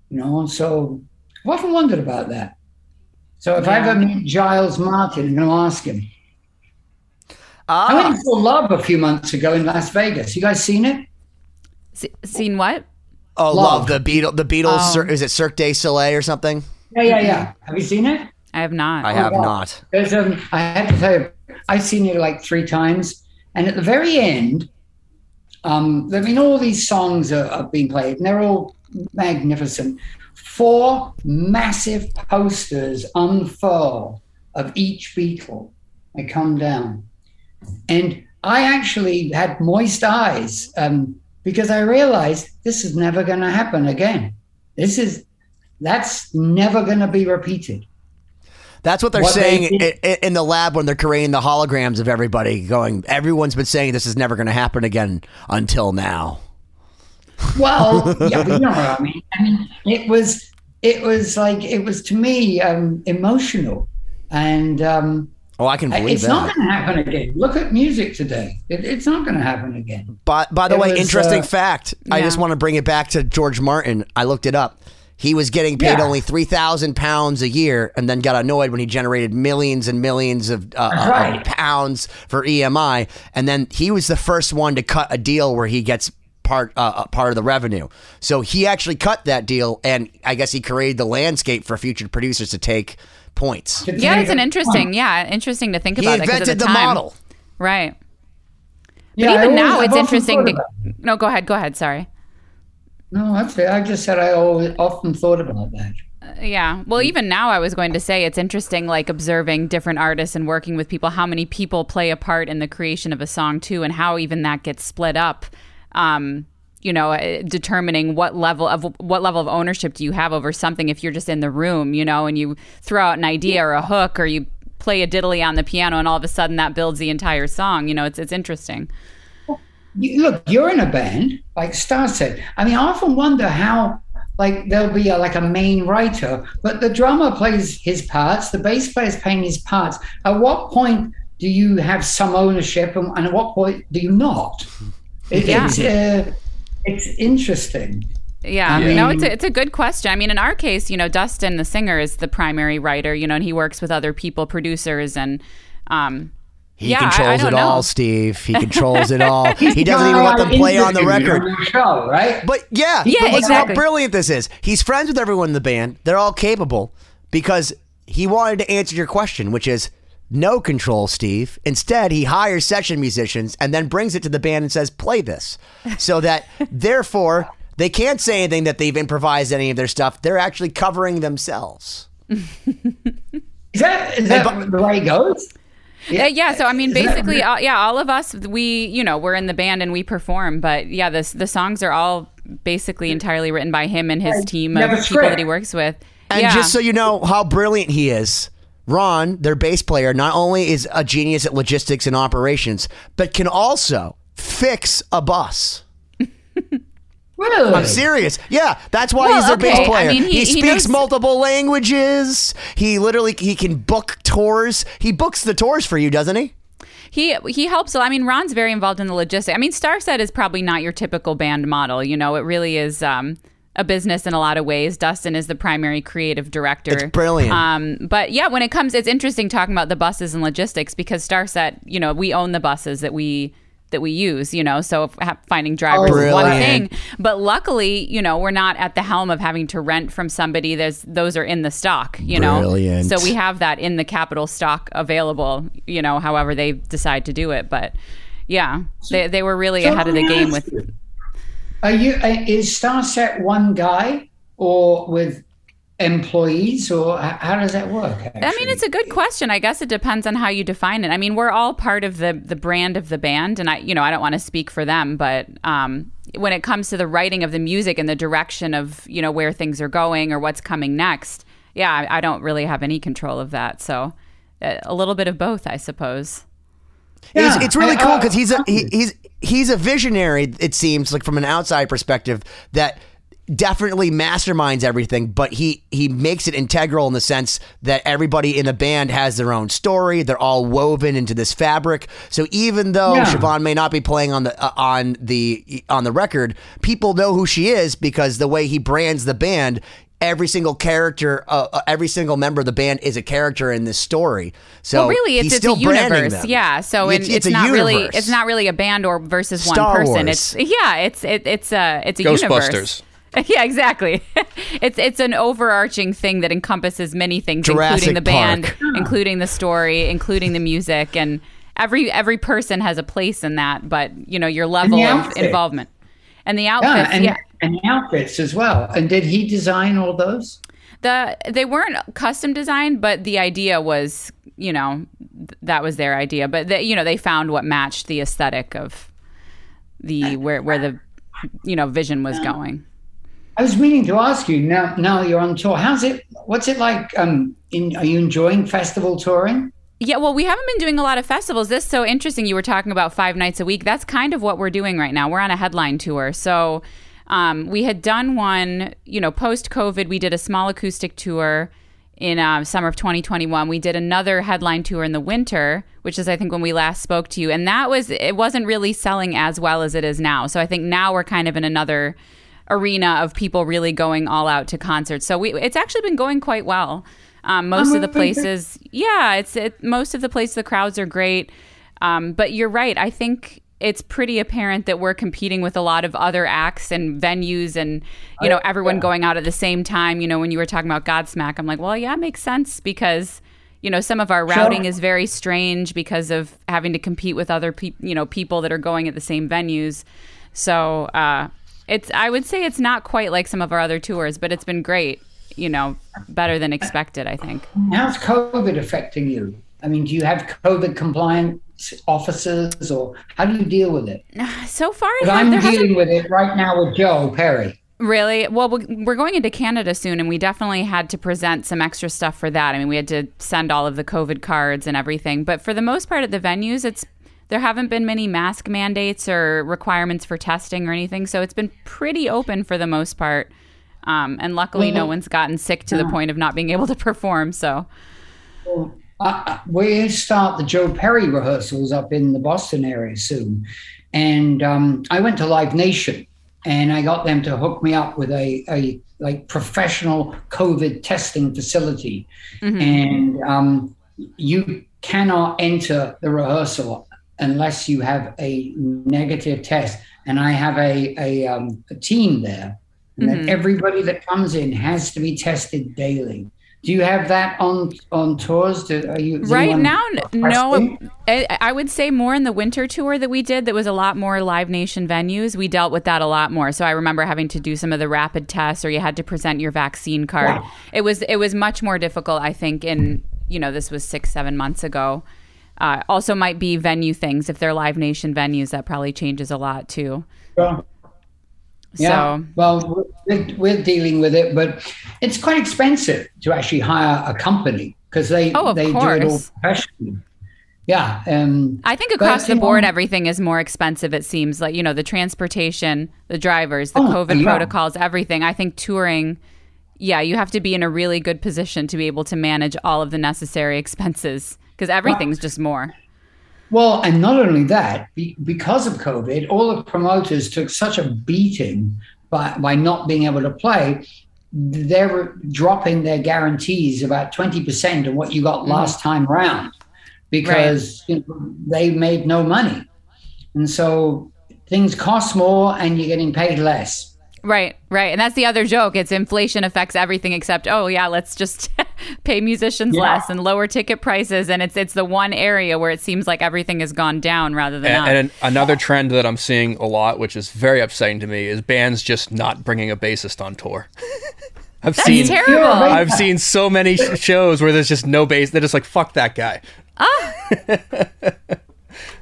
You know, and so I've often wondered about that. So if I ever meet Giles Martin, I'm going to ask him. I Ah, went for Love a few months ago in Las Vegas. You guys seen it? Se- Seen what? oh, love, Love. the Beatles. The Beatles. Oh. Cir- is it Cirque du Soleil or something? Yeah, yeah, yeah. Have you seen it? I have not. I have wow. not. There's um, I have to tell you, I've seen it like three times, and at the very end, um, I mean, all these songs are, are being played, and they're all magnificent. Four massive posters unfurl of each Beatle, They come down. And I actually had moist eyes um, because I realized this is never going to happen again. This is, that's never going to be repeated. That's what they're what saying they in, in the lab when they're creating the holograms of everybody. Going, everyone's been saying this is never going to happen again until now. Well, yeah, but you know what I mean. I mean, it was, it was like, it was to me um, emotional, and um, Oh, I can believe it's that. not going to happen again. Look at music today. It, it's not going to happen again. But by the it way, was, interesting uh, fact. Yeah. I just want to bring it back to George Martin. I looked it up. He was getting paid yeah. only three thousand pounds a year, and then got annoyed when he generated millions and millions of, uh, right. of pounds for EMI. And then he was the first one to cut a deal where he gets part uh, part of the revenue. So he actually cut that deal, and I guess he created the landscape for future producers to take points. Yeah, it's an interesting. Yeah, interesting to think he about. He invented the, the model, right? But yeah, even now, it's interesting. To, no, go ahead. Go ahead. Sorry. No, it. I just said I always often thought about that. Yeah. Well, even now, I was going to say it's interesting, like observing different artists and working with people, how many people play a part in the creation of a song, too, and how even that gets split up. Um, you know uh, determining what level of what level of ownership do you have over something if you're just in the room you know and you throw out an idea or a hook or you play a diddly on the piano and all of a sudden that builds the entire song you know it's it's interesting you, look you're in a band like star said i mean i often wonder how like there'll be a, like a main writer but the drummer plays his parts the bass player's playing his parts at what point do you have some ownership and, and at what point do you not it, yeah. it's uh, it's interesting. Yeah, I mean, no, it's a, it's a good question. I mean, in our case, you know, Dustin, the singer, is the primary writer, you know, and he works with other people, producers, and um, he yeah, controls I, I it know. all, Steve. He controls it all. he doesn't even let them play on the record. Show, right? But yeah, yeah, but listen exactly. how brilliant this is. He's friends with everyone in the band. They're all capable because he wanted to answer your question, which is no control, Steve. Instead, he hires session musicians and then brings it to the band and says, play this. So that, therefore, they can't say anything that they've improvised any of their stuff. They're actually covering themselves. is that, is that but, the way it goes? Yeah, yeah. So I mean, basically, uh, yeah, all of us, we, you know, we're in the band and we perform. But yeah, the the songs are all basically entirely written by him and his team of people that he works with. And yeah. just so you know how brilliant he is, Ron, their bass player, not only is a genius at logistics and operations, but can also fix a bus. Really? I'm serious. Yeah, that's why well, he's their okay. bass player. I mean, he, he, he, speaks knows- multiple languages. He literally he can book tours. He books the tours for you, doesn't he? He he helps. I mean, Ron's very involved in the logistics. I mean, Starset is probably not your typical band model. You know, it really is. Um, a business in a lot of ways. Dustin is the primary creative director. It's brilliant. Um, but yeah, when it comes, it's interesting talking about the buses and logistics because Starset, you know, we own the buses that we that we use, you know, so finding drivers oh, is one thing. But luckily, you know, we're not at the helm of having to rent from somebody. There's those are in the stock, you brilliant. know, so we have that in the capital stock available, you know, however they decide to do it. But yeah, they they were really so ahead of the game with. Are you uh, is Starset one guy or with employees or how does that work actually? i mean it's a good question i guess it depends on how you define it i mean we're all part of the the brand of the band and i you know i don't want to speak for them but um, when it comes to the writing of the music and the direction of you know where things are going or what's coming next yeah i, I don't really have any control of that so uh, a little bit of both i suppose yeah. It's, it's really cool because he's a he, he's he's a visionary. It seems like from an outside perspective that definitely masterminds everything, but he he makes it integral in the sense that everybody in the band has their own story. They're all woven into this fabric. So even though yeah. Siobhan may not be playing on the uh, on the on the record, people know who she is because the way he brands the band every single character, uh, uh, every single member of the band is a character in this story. So well, really, it's, he's it's still a universe. Them. Yeah. So it's, it's, it's not universe. really it's not really a band or versus Star one person. Wars. It's yeah. It's it, it's a it's a Ghostbusters. universe. Yeah, exactly. it's it's an overarching thing that encompasses many things, Jurassic including the band, Park. including the story, including the music, and every every person has a place in that. But you know your level of outfit. involvement and the outfits. Yeah, and, yeah. and the outfits as well. And did he design all those? The they weren't custom designed, but the idea was, you know, th- that was their idea. But they, you know, they found what matched the aesthetic of the where where the you know vision was going. I was meaning to ask you now. Now you're on tour. How's it? What's it like? Um, in, are you enjoying festival touring? Yeah, well, we haven't been doing a lot of festivals. This is so interesting. You were talking about five nights a week. That's kind of what we're doing right now. We're on a headline tour. So um, we had done one, you know, post COVID. We did a small acoustic tour in uh, summer of 2021. We did another headline tour in the winter, which is I think when we last spoke to you, and that was it wasn't really selling as well as it is now. So I think now we're kind of in another arena of people really going all out to concerts. So we it's actually been going quite well. Um, most of the places, yeah, it's it, most of the places the crowds are great. Um, but you're right. I think it's pretty apparent that we're competing with a lot of other acts and venues and you know everyone yeah. going out at the same time you know when you were talking about godsmack i'm like well yeah it makes sense because you know some of our routing sure. is very strange because of having to compete with other people you know people that are going at the same venues so uh, it's i would say it's not quite like some of our other tours but it's been great you know better than expected i think how's covid affecting you i mean do you have covid compliant officers, or how do you deal with it? So far, I'm dealing with it right now with Joe Perry. Really? Well, we're going into Canada soon, and we definitely had to present some extra stuff for that. I mean, we had to send all of the COVID cards and everything. But for the most part, at the venues, it's there haven't been many mask mandates or requirements for testing or anything, so it's been pretty open for the most part. Um, and luckily, well, no one's gotten sick to the point of not being able to perform. So. Well, uh, we start the Joe Perry rehearsals up in the Boston area soon. And um, I went to Live Nation and I got them to hook me up with a, a like professional COVID testing facility. Mm-hmm. And um, you cannot enter the rehearsal unless you have a negative test. And I have a, a, um, a team there. And mm-hmm. everybody that comes in has to be tested daily. Do you have that on on tours? Do, are you right now? No, I, I, would say more in the winter tour that we did. That was a lot more Live Nation venues. We dealt with that a lot more. So I remember having to do some of the rapid tests, or you had to present your vaccine card. Yeah. It was it was much more difficult. I think in you know this was six seven months ago. Uh, also, might be venue things if they're Live Nation venues. That probably changes a lot too. Yeah. Yeah. So, well, we're, we're, dealing with it, but it's quite expensive to actually hire a company because they oh, they course. do it all professionally. Yeah. Um, I think across the board, know, everything is more expensive. It seems like you know the transportation, the drivers, the oh, COVID yeah. protocols, everything. I think touring. Yeah, you have to be in a really good position to be able to manage all of the necessary expenses because everything's just more. Well, and not only that, be, because of COVID, all the promoters took such a beating by, by not being able to play. They're dropping their guarantees about 20% of what you got mm-hmm. last time round because right. you know, they made no money. And so things cost more and you're getting paid less. Right, right. And that's the other joke. It's inflation affects everything except, oh yeah, let's just pay musicians yeah. less and lower ticket prices. And it's it's the one area where it seems like everything has gone down rather than and, up. And another trend that I'm seeing a lot, which is very upsetting to me, is bands just not bringing a bassist on tour. I've That's seen terrible. I've seen so many shows where there's just no bass. They're just like, fuck that guy. Ah.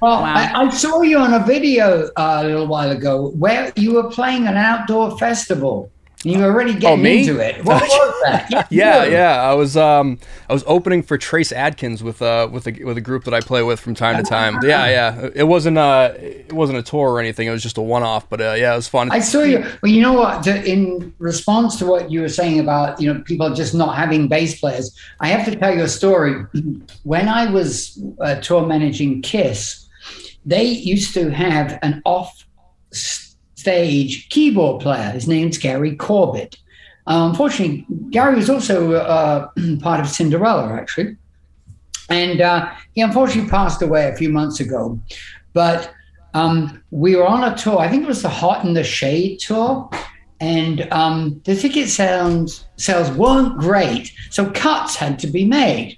Well, wow. I, I, saw you on a video uh, a little while ago where you were playing an outdoor festival. You were already oh, getting oh, into it. What was that? yeah, yeah. I was um I was opening for Trace Adkins with uh with a with a group that I play with from time to time. Yeah, yeah. It wasn't uh it wasn't a tour or anything. It was just a one off. But uh, yeah, it was fun. I saw you. Well, you know what? In response to what you were saying about you know people just not having bass players, I have to tell you a story. When I was uh, tour managing Kiss they used to have an off stage keyboard player. His name's Gary Corbett. Uh, unfortunately, Gary was also uh, part of Cinderella, actually. And uh, he unfortunately passed away a few months ago. But um, we were on a tour, I think it was the Hot in the Shade tour. And um, the ticket sales, sales weren't great. So cuts had to be made.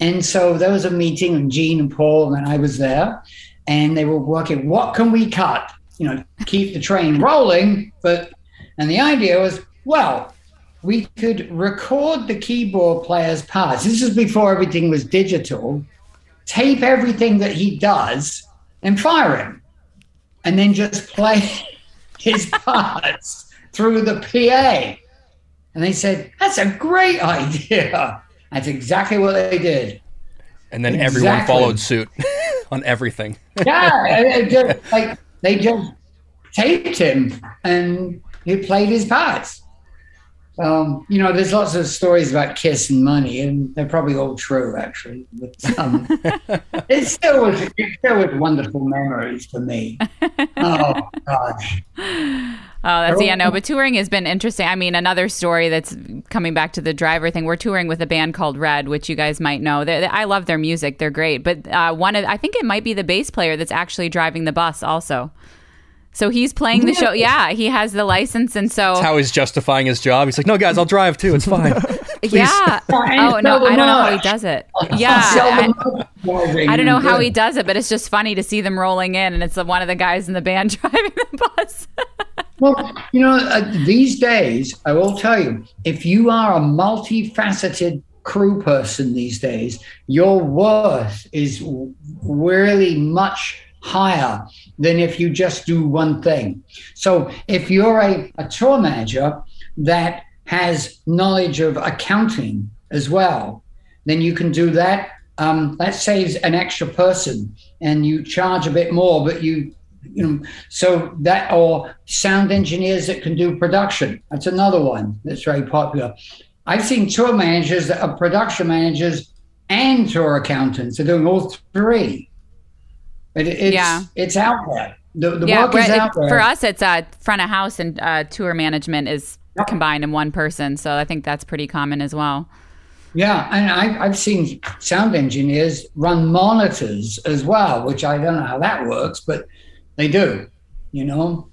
And so there was a meeting, and Gene and Paul and I was there and they were working what can we cut you know keep the train rolling but and the idea was well we could record the keyboard player's parts. This is before everything was digital. Tape everything that he does and fire him, and then just play his parts through the PA. And they said, "That's a great idea." That's exactly what they did. And then exactly. everyone followed suit on everything. yeah, just, like they just taped him and he played his parts. Um, you know, there's lots of stories about Kiss and money, and they're probably all true, actually. But um, it still was it still was wonderful memories for me. Oh gosh. Oh, that's yeah, no, but touring has been interesting. I mean, another story that's coming back to the driver thing. We're touring with a band called Red, which you guys might know. They're, I love their music; they're great. But uh, one of, I think it might be the bass player that's actually driving the bus, also. So he's playing the show. Yeah, he has the license, and so that's how he's justifying his job. He's like, "No, guys, I'll drive too. It's fine." yeah. Oh no, I don't know how he does it. Yeah, I, I, don't know how he does it, but it's just funny to see them rolling in, and it's one of the guys in the band driving the bus. Well, you know, uh, these days, I will tell you, if you are a multifaceted crew person these days, your worth is really much higher than if you just do one thing. So if you're a, a tour manager that has knowledge of accounting as well, then you can do that. Um, that saves an extra person and you charge a bit more, but you you know so that or sound engineers that can do production that's another one that's very popular i've seen tour managers that are production managers and tour accountants are doing all three it, it's, yeah. it's out there. The, the yeah, work is out there. For us, it's uh, front of house and uh, tour management is combined in one person. So I think that's pretty common as well. Yeah, and I, I've seen sound engineers run monitors as well, which I don't know how that works, but they do. You know.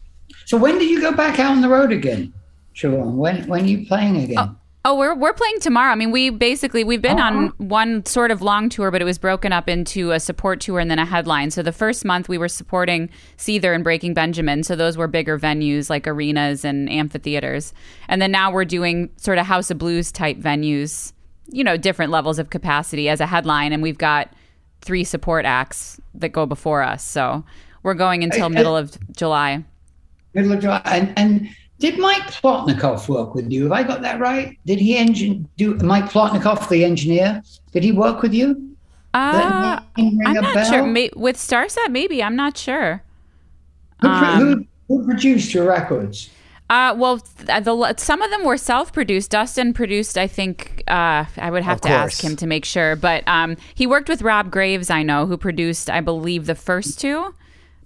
So when do you go back out on the road again, Siobhan? When when are you playing again? Oh, Oh, we're we're playing tomorrow. I mean, we basically we've been uh-huh. on one sort of long tour, but it was broken up into a support tour and then a headline. So the first month we were supporting Seether and Breaking Benjamin, so those were bigger venues like arenas and amphitheaters. And then now we're doing sort of House of Blues type venues, you know, different levels of capacity as a headline, and we've got three support acts that go before us. So we're going until middle of July. Middle of July, and and did Mike Plotnikoff work with you? Have I got that right? Did he engine do Mike Plotnikoff, the engineer? Did he work with you? Uh, I'm not sure. May, with Starset, maybe. I'm not sure. Who, um, who, who produced your records? Uh, well, the, some of them were self-produced. Dustin produced, I think. Uh, I would have of to course. ask him to make sure, but um, he worked with Rob Graves, I know, who produced, I believe, the first two.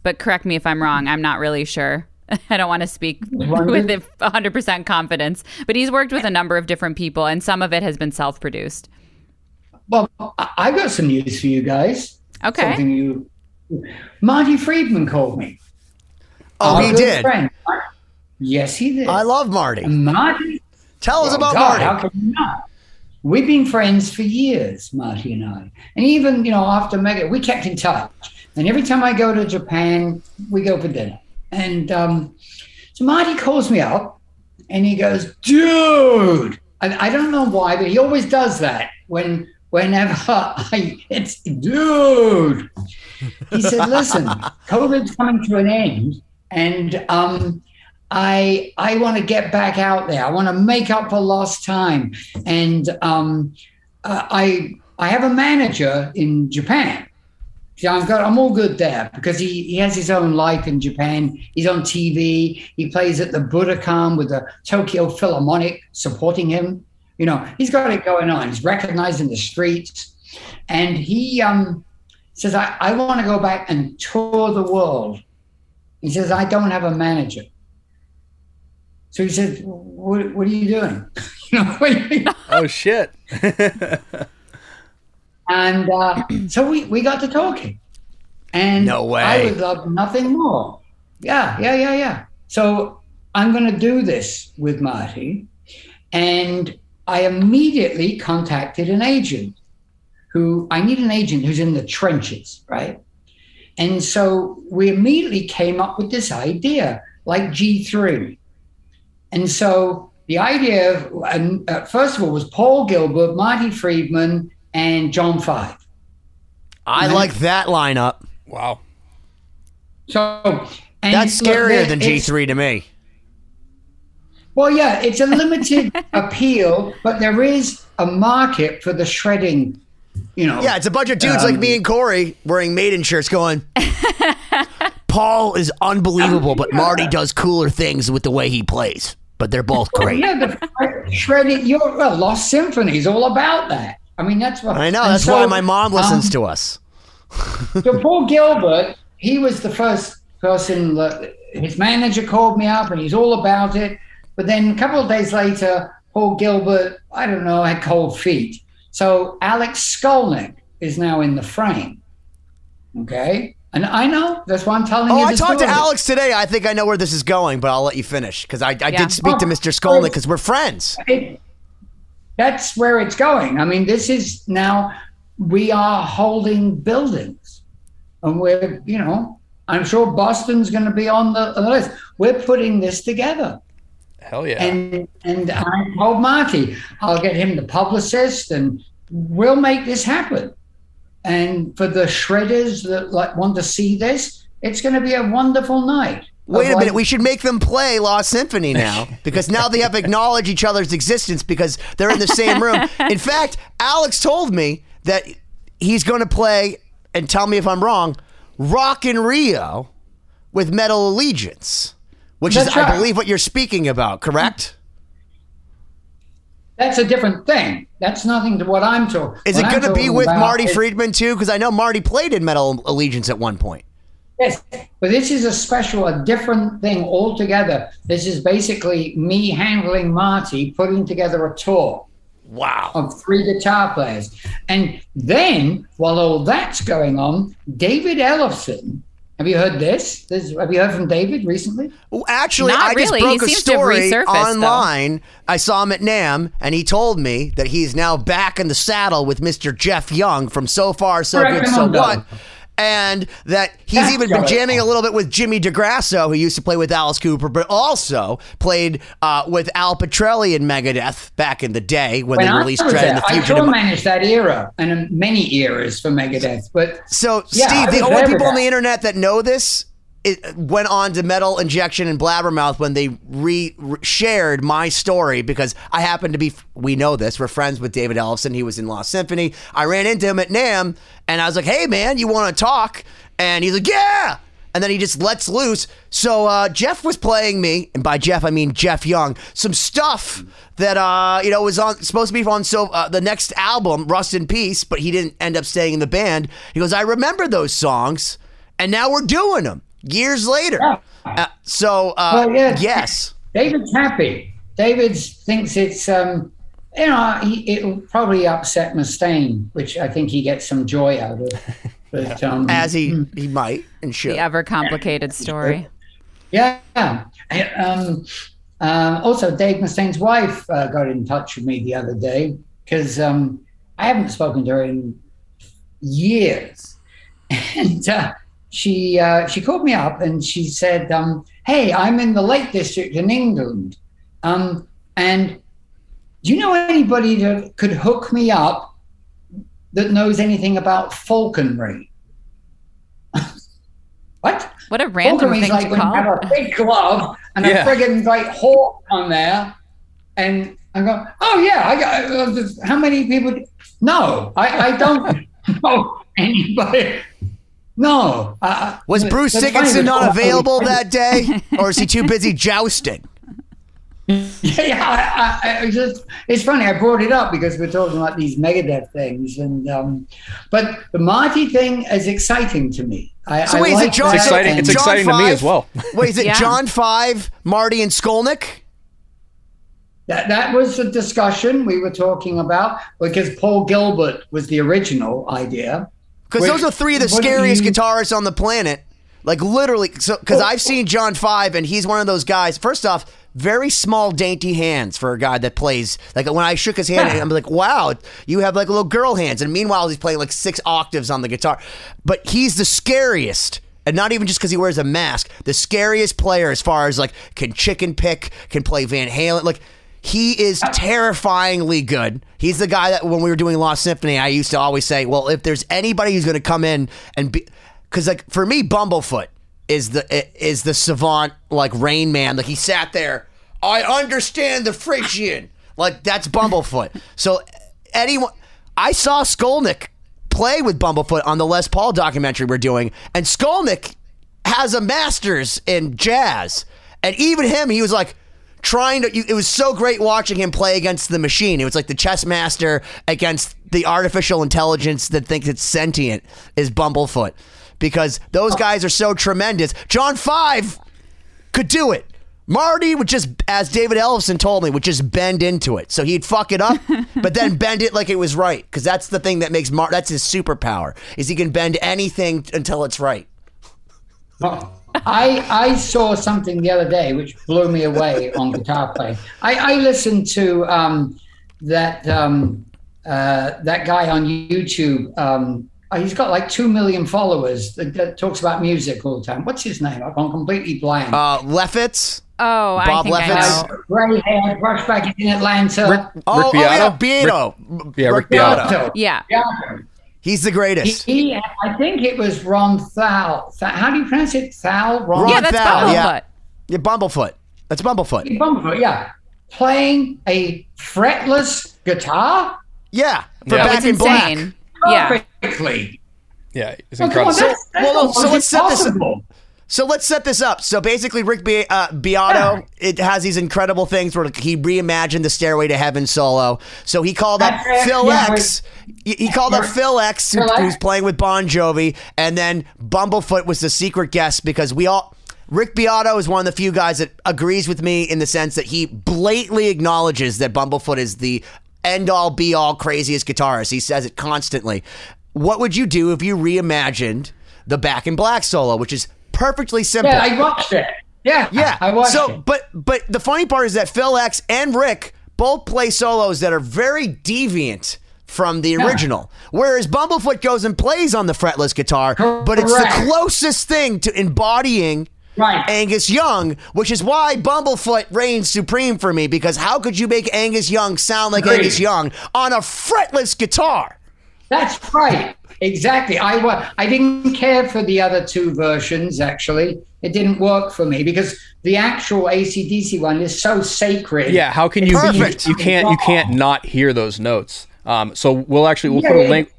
But correct me if I'm wrong. I'm not really sure. I don't want to speak with 100% confidence, but he's worked with a number of different people, and some of it has been self produced. Well, I got some news for you guys. Okay. Something you. Marty Friedman called me. Oh, he did. Friend. Yes, he did. I love Marty. Marty. Tell us about God, Marty. How can you not? We've been friends for years, Marty and I. And even, you know, after Mega, we kept in touch. And every time I go to Japan, we go for dinner. And um, so Marty calls me up and he goes, dude. And I don't know why, but he always does that when whenever I it's dude. He said, listen, COVID's coming to an end and um I I want to get back out there. I want to make up for lost time. And um, uh, I I have a manager in Japan got. I'm all good there because he, he has his own life in Japan. He's on TV. He plays at the Budokan with the Tokyo Philharmonic supporting him. You know, he's got it going on. He's recognized in the streets, and he um, says, "I, I want to go back and tour the world." He says, "I don't have a manager." So he said, "What, what are you doing?" you know, oh shit. And uh, so we, we got to talking. And no way. I would love nothing more. Yeah, yeah, yeah, yeah. So I'm going to do this with Marty. And I immediately contacted an agent who I need an agent who's in the trenches, right? And so we immediately came up with this idea like G3. And so the idea of, and, uh, first of all, was Paul Gilbert, Marty Friedman, and John Five. I like that lineup. Wow. So and That's scarier there- than G3 to me. Well, yeah, it's a limited appeal, but there is a market for the shredding. You know, Yeah, it's a bunch of dudes like Um, me and Corey wearing maiden shirts going, Paul is unbelievable, but Marty does cooler things with the way he plays. But they're both great. Yeah, the shredding. Your well, Lost Symphony is all about that. I mean, that's what I know. That's so, why my mom listens um, to us. So Paul Gilbert, he was the first person that his manager called me up, and he's all about it. But then a couple of days later, Paul Gilbert, I don't know, had cold feet. So Alex Skolnick is now in the frame. Okay, and I know that's why I'm telling you. Oh. I talked to. Alex today. I think I know where this is going, but I'll let you finish because I, I Yeah. did speak to Mr. Skolnick because we're friends. it, that's where it's going. I mean, this is now we are holding buildings, and we're you know I'm sure Boston's going to be on the, on the list. We're putting this together, Hell yeah. and and I told Marty I'll get him the publicist, and we'll make this happen. And for the shredders that like want to see this, it's going to be a wonderful night. Wait a minute, we should make them play Lost Symphony now because now they have acknowledged each other's existence because they're in the same room. In fact, Alex told me that he's going to play, and tell me if I'm wrong, Rock in Rio with Metal Allegiance, which is, That's I believe, what you're speaking about, correct? That's a different thing. That's nothing to what I'm talking. Is it going to be with Marty is- Friedman too? Because I know Marty played in Metal Allegiance at one point. Yes, but this is a special, a different thing altogether. This is basically me handling Marty, putting together a tour Wow. of three guitar players. And then, while all that's going on, David Ellison, have you heard this? this have you heard from David recently? Well, Actually, Not I just really. He broke a seems to have story resurfaced, though. online. I saw him at NAMM, and he told me that he's now back in the saddle with Mr. Jeff Young from So Far, So Correct, Good, So Raimondo. What. And that he's even been jamming a little bit with Jimmy DeGrasso, who used to play with Alice Cooper, but also played uh, with Al Pitrelli in Megadeth back in the day when, When they I released Dread and the I Fugitive. tour managed that era and many eras for Megadeth. But So, Yeah, Steve, the only people on the internet that know this it went on to Metal Injection and Blabbermouth when they re, re- shared my story because I happen to be, we know this, we're friends with David Ellison. He was in Lost Symphony. I ran into him at NAMM and I was like, hey, man, you want to talk? And he's like, yeah. And then he just lets loose. So uh, Jeff was playing me, and by Jeff I mean Jeff Young, some stuff that uh, you know was on supposed to be on so uh, the next album, Rust in Peace, but he didn't end up staying in the band. He goes, I remember those songs, and now we're doing them years later. Uh, so uh, Well, yeah. yes, David's happy. David thinks it's, um, you know, he, it'll probably upset Mustaine, which I think he gets some joy out of. But um, as he he might and should. The ever complicated story. yeah, I- um, um, also Dave Mustaine's wife uh, got in touch with me the other day because um, I haven't spoken to her in years, and uh, she uh, she called me up and she said, um, "Hey, I'm in the Lake District in England, um, and do you know anybody that could hook me up that knows anything about falconry?" what? What a random Falconry's thing like to when you have a big glove and Yeah. a friggin' like hawk on there, and I go, "Oh yeah, I got." Uh, how many people? do-" No, I, I don't know anybody. No. I- I- Was Bruce Dickinson not available that day, or is he too busy jousting? Yeah, I, I, I just it's funny. I brought it up because we're talking about these Megadeth things, and um, but the Marty thing is exciting to me. I, So I wait, is it John? It's exciting- it's John exciting to me Five? as well. Wait, is it Yeah. John Five, Marty, and Skolnick? That, that was the discussion we were talking about because Paul Gilbert was the original idea. Because those are three of the scariest guitarists on the planet. Like literally, so because I've seen John Five, and he's one of those guys. First off, very small, dainty hands for a guy that plays. Like when I shook his hand, I'm like, wow, you have like little girl hands. And meanwhile, he's playing like six octaves on the guitar. But he's the scariest. And not even just because he wears a mask, the scariest player as far as like can chicken pick, can play Van Halen. Like He is terrifyingly good. He's the guy that when we were doing Lost Symphony, I used to always say, well, if there's anybody who's going to come in and be, because like for me, Bumblefoot is the is the savant like Rain Man. Like he sat there. I understand the Phrygian. Like that's Bumblefoot. So anyone, I saw Skolnick play with Bumblefoot on the Les Paul documentary we're doing, and Skolnick has a master's in jazz, and even him, he was like trying to. It was so great watching him play against the machine. It was like the chess master against the artificial intelligence that thinks it's sentient is Bumblefoot because those guys are so tremendous. John Five could do it. Marty would just, as David Ellefson told me, would just bend into it. So he'd fuck it up, but then bend it like it was right. Because that's the thing that makes Marty, that's his superpower, is he can bend anything until it's right. I I saw something the other day which blew me away on guitar playing. I, I listened to um, that um, uh, that guy on YouTube. Um, uh, he's got like two million followers that, that, talks about music all the time. What's his name? I've gone completely blank. Uh, Lefferts. Oh, Bob I think Lefferts? I know. Gray hair, brush back in Atlanta. Rick, Oh, Rick oh, Beato? yeah, Beato. Rick- yeah, Rick Beato. Beato. Yeah. Beato. He's the greatest. He, I think it was Ron Thal. Thal- How do you pronounce it? Thal? Ron Yeah, that's Thal, Bumblefoot. yeah. Yeah, Bumblefoot. That's Bumblefoot. Bumblefoot, yeah. Playing a fretless guitar Yeah, for Yeah. Back It's in Black. insane. Yeah. perfectly. Yeah, it's Oh, on, incredible. that's, that's well, so let's set this up. So let's set this up. So basically, Rick Be- uh, Beato, it has these incredible things where he reimagined the Stairway to Heaven solo. So he called up That's Phil yeah, X. He he called up Phil X, who, Phil X. who's playing with Bon Jovi, and then Bumblefoot was the secret guest because we all. Rick Beato is one of the few guys that agrees with me in the sense that he blatantly acknowledges that Bumblefoot is the end all be all craziest guitarist. He says it constantly. What would you do if you reimagined the Back in Black solo, which is perfectly simple? Yeah, I watched it. Yeah, Yeah. I watched so, it. but but the funny part is that Phil X and Rick both play solos that are very deviant from the original. Whereas Bumblefoot goes and plays on the fretless guitar, but it's the closest thing to embodying Right. Angus Young, which is why Bumblefoot reigns supreme for me because how could you make Angus Young sound like Agreed. Angus Young on a fretless guitar? That's right. Exactly. I I didn't care for the other two versions. Actually, it didn't work for me because the actual ACDC one is so sacred. Yeah, how can you Perfect. you, you can't you can't not hear those notes. Um, so we'll actually we'll put a yeah. link.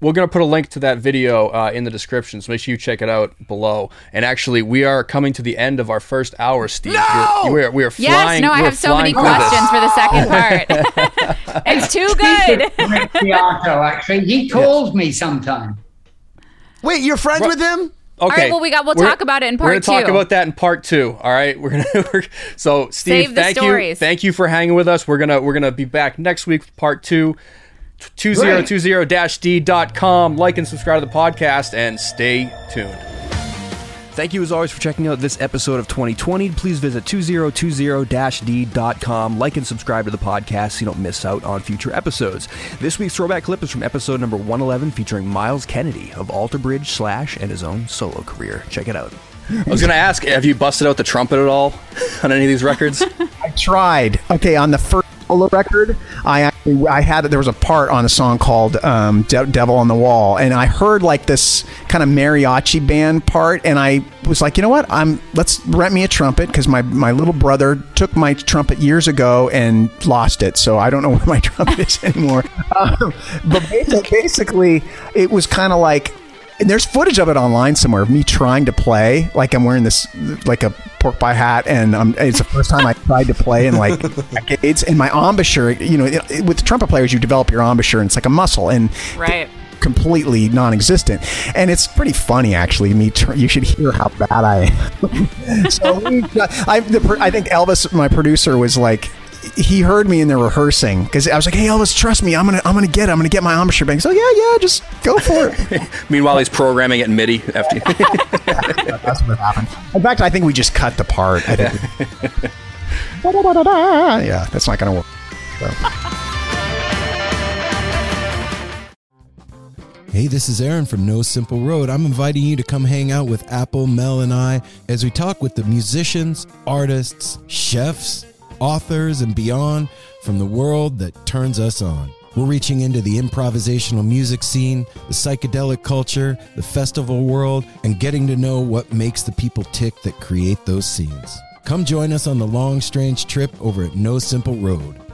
We're gonna put a link to that video uh, in the description, so make sure you check it out below. And actually, we are coming to the end of our first hour, Steve. No! We're, we are we are Yes, no, I have so many flying through this. questions for the second part. it's too good. Rick Beato, actually, he calls me sometime. Wait, you're friends with him? Okay. right, well, we got- we'll We're- talk about it in part. We're gonna talk about that in part two. All right. We're gonna. We're, so, Steve, Save the thank you. Thank you for hanging with us. We're gonna we're gonna be back next week with part two. 2020-d.com. Like and subscribe to the podcast and stay tuned. Thank you as always for checking out this episode of 2020. Please visit 2020-d.com. Like and subscribe to the podcast so you don't miss out on future episodes. This week's throwback clip is from episode number 111 featuring Myles Kennedy of Alter Bridge Slash and his own solo career. Check it out. I was going to ask, have you busted out the trumpet at all on any of these records? I tried. Okay, on the first solo record, I actually I had there was a part on a song called um, De- "Devil on the Wall," and I heard like this kind of mariachi band part, and I was like, you know what? I'm let's rent me a trumpet because my my little brother took my trumpet years ago and lost it, so I don't know where my trumpet is anymore. Um, but basi- basically, it was kind of like and there's footage of it online somewhere of me trying to play like i'm wearing this like a pork pie hat and um, it's the first time i tried to play in like decades. And my embouchure you know it, with trumpet players you develop your embouchure and it's like a muscle and Right. completely non-existent. And it's pretty funny actually me tr- you should hear how bad i am. So I, the, I think elvis my producer was like he heard me in there rehearsing because I was like, "Hey Elvis, trust me, I'm gonna, I'm gonna get, it. I'm gonna get my embouchure back." So yeah, yeah, just go for it. Meanwhile, he's programming it in MIDI. After That's what happened. In fact, I think we just cut the part. I think. Da-da-da-da-da. yeah, that's not going to work. So. Hey, this is Aaron from No Simple Road. I'm inviting you to come hang out with Apple, Mel, and I as we talk with the musicians, artists, chefs, authors, and beyond from the world that turns us on. We're reaching into the improvisational music scene, the psychedelic culture, the festival world, and getting to know what makes the people tick that create those scenes. Come join us on the long, strange trip over at No Simple Road.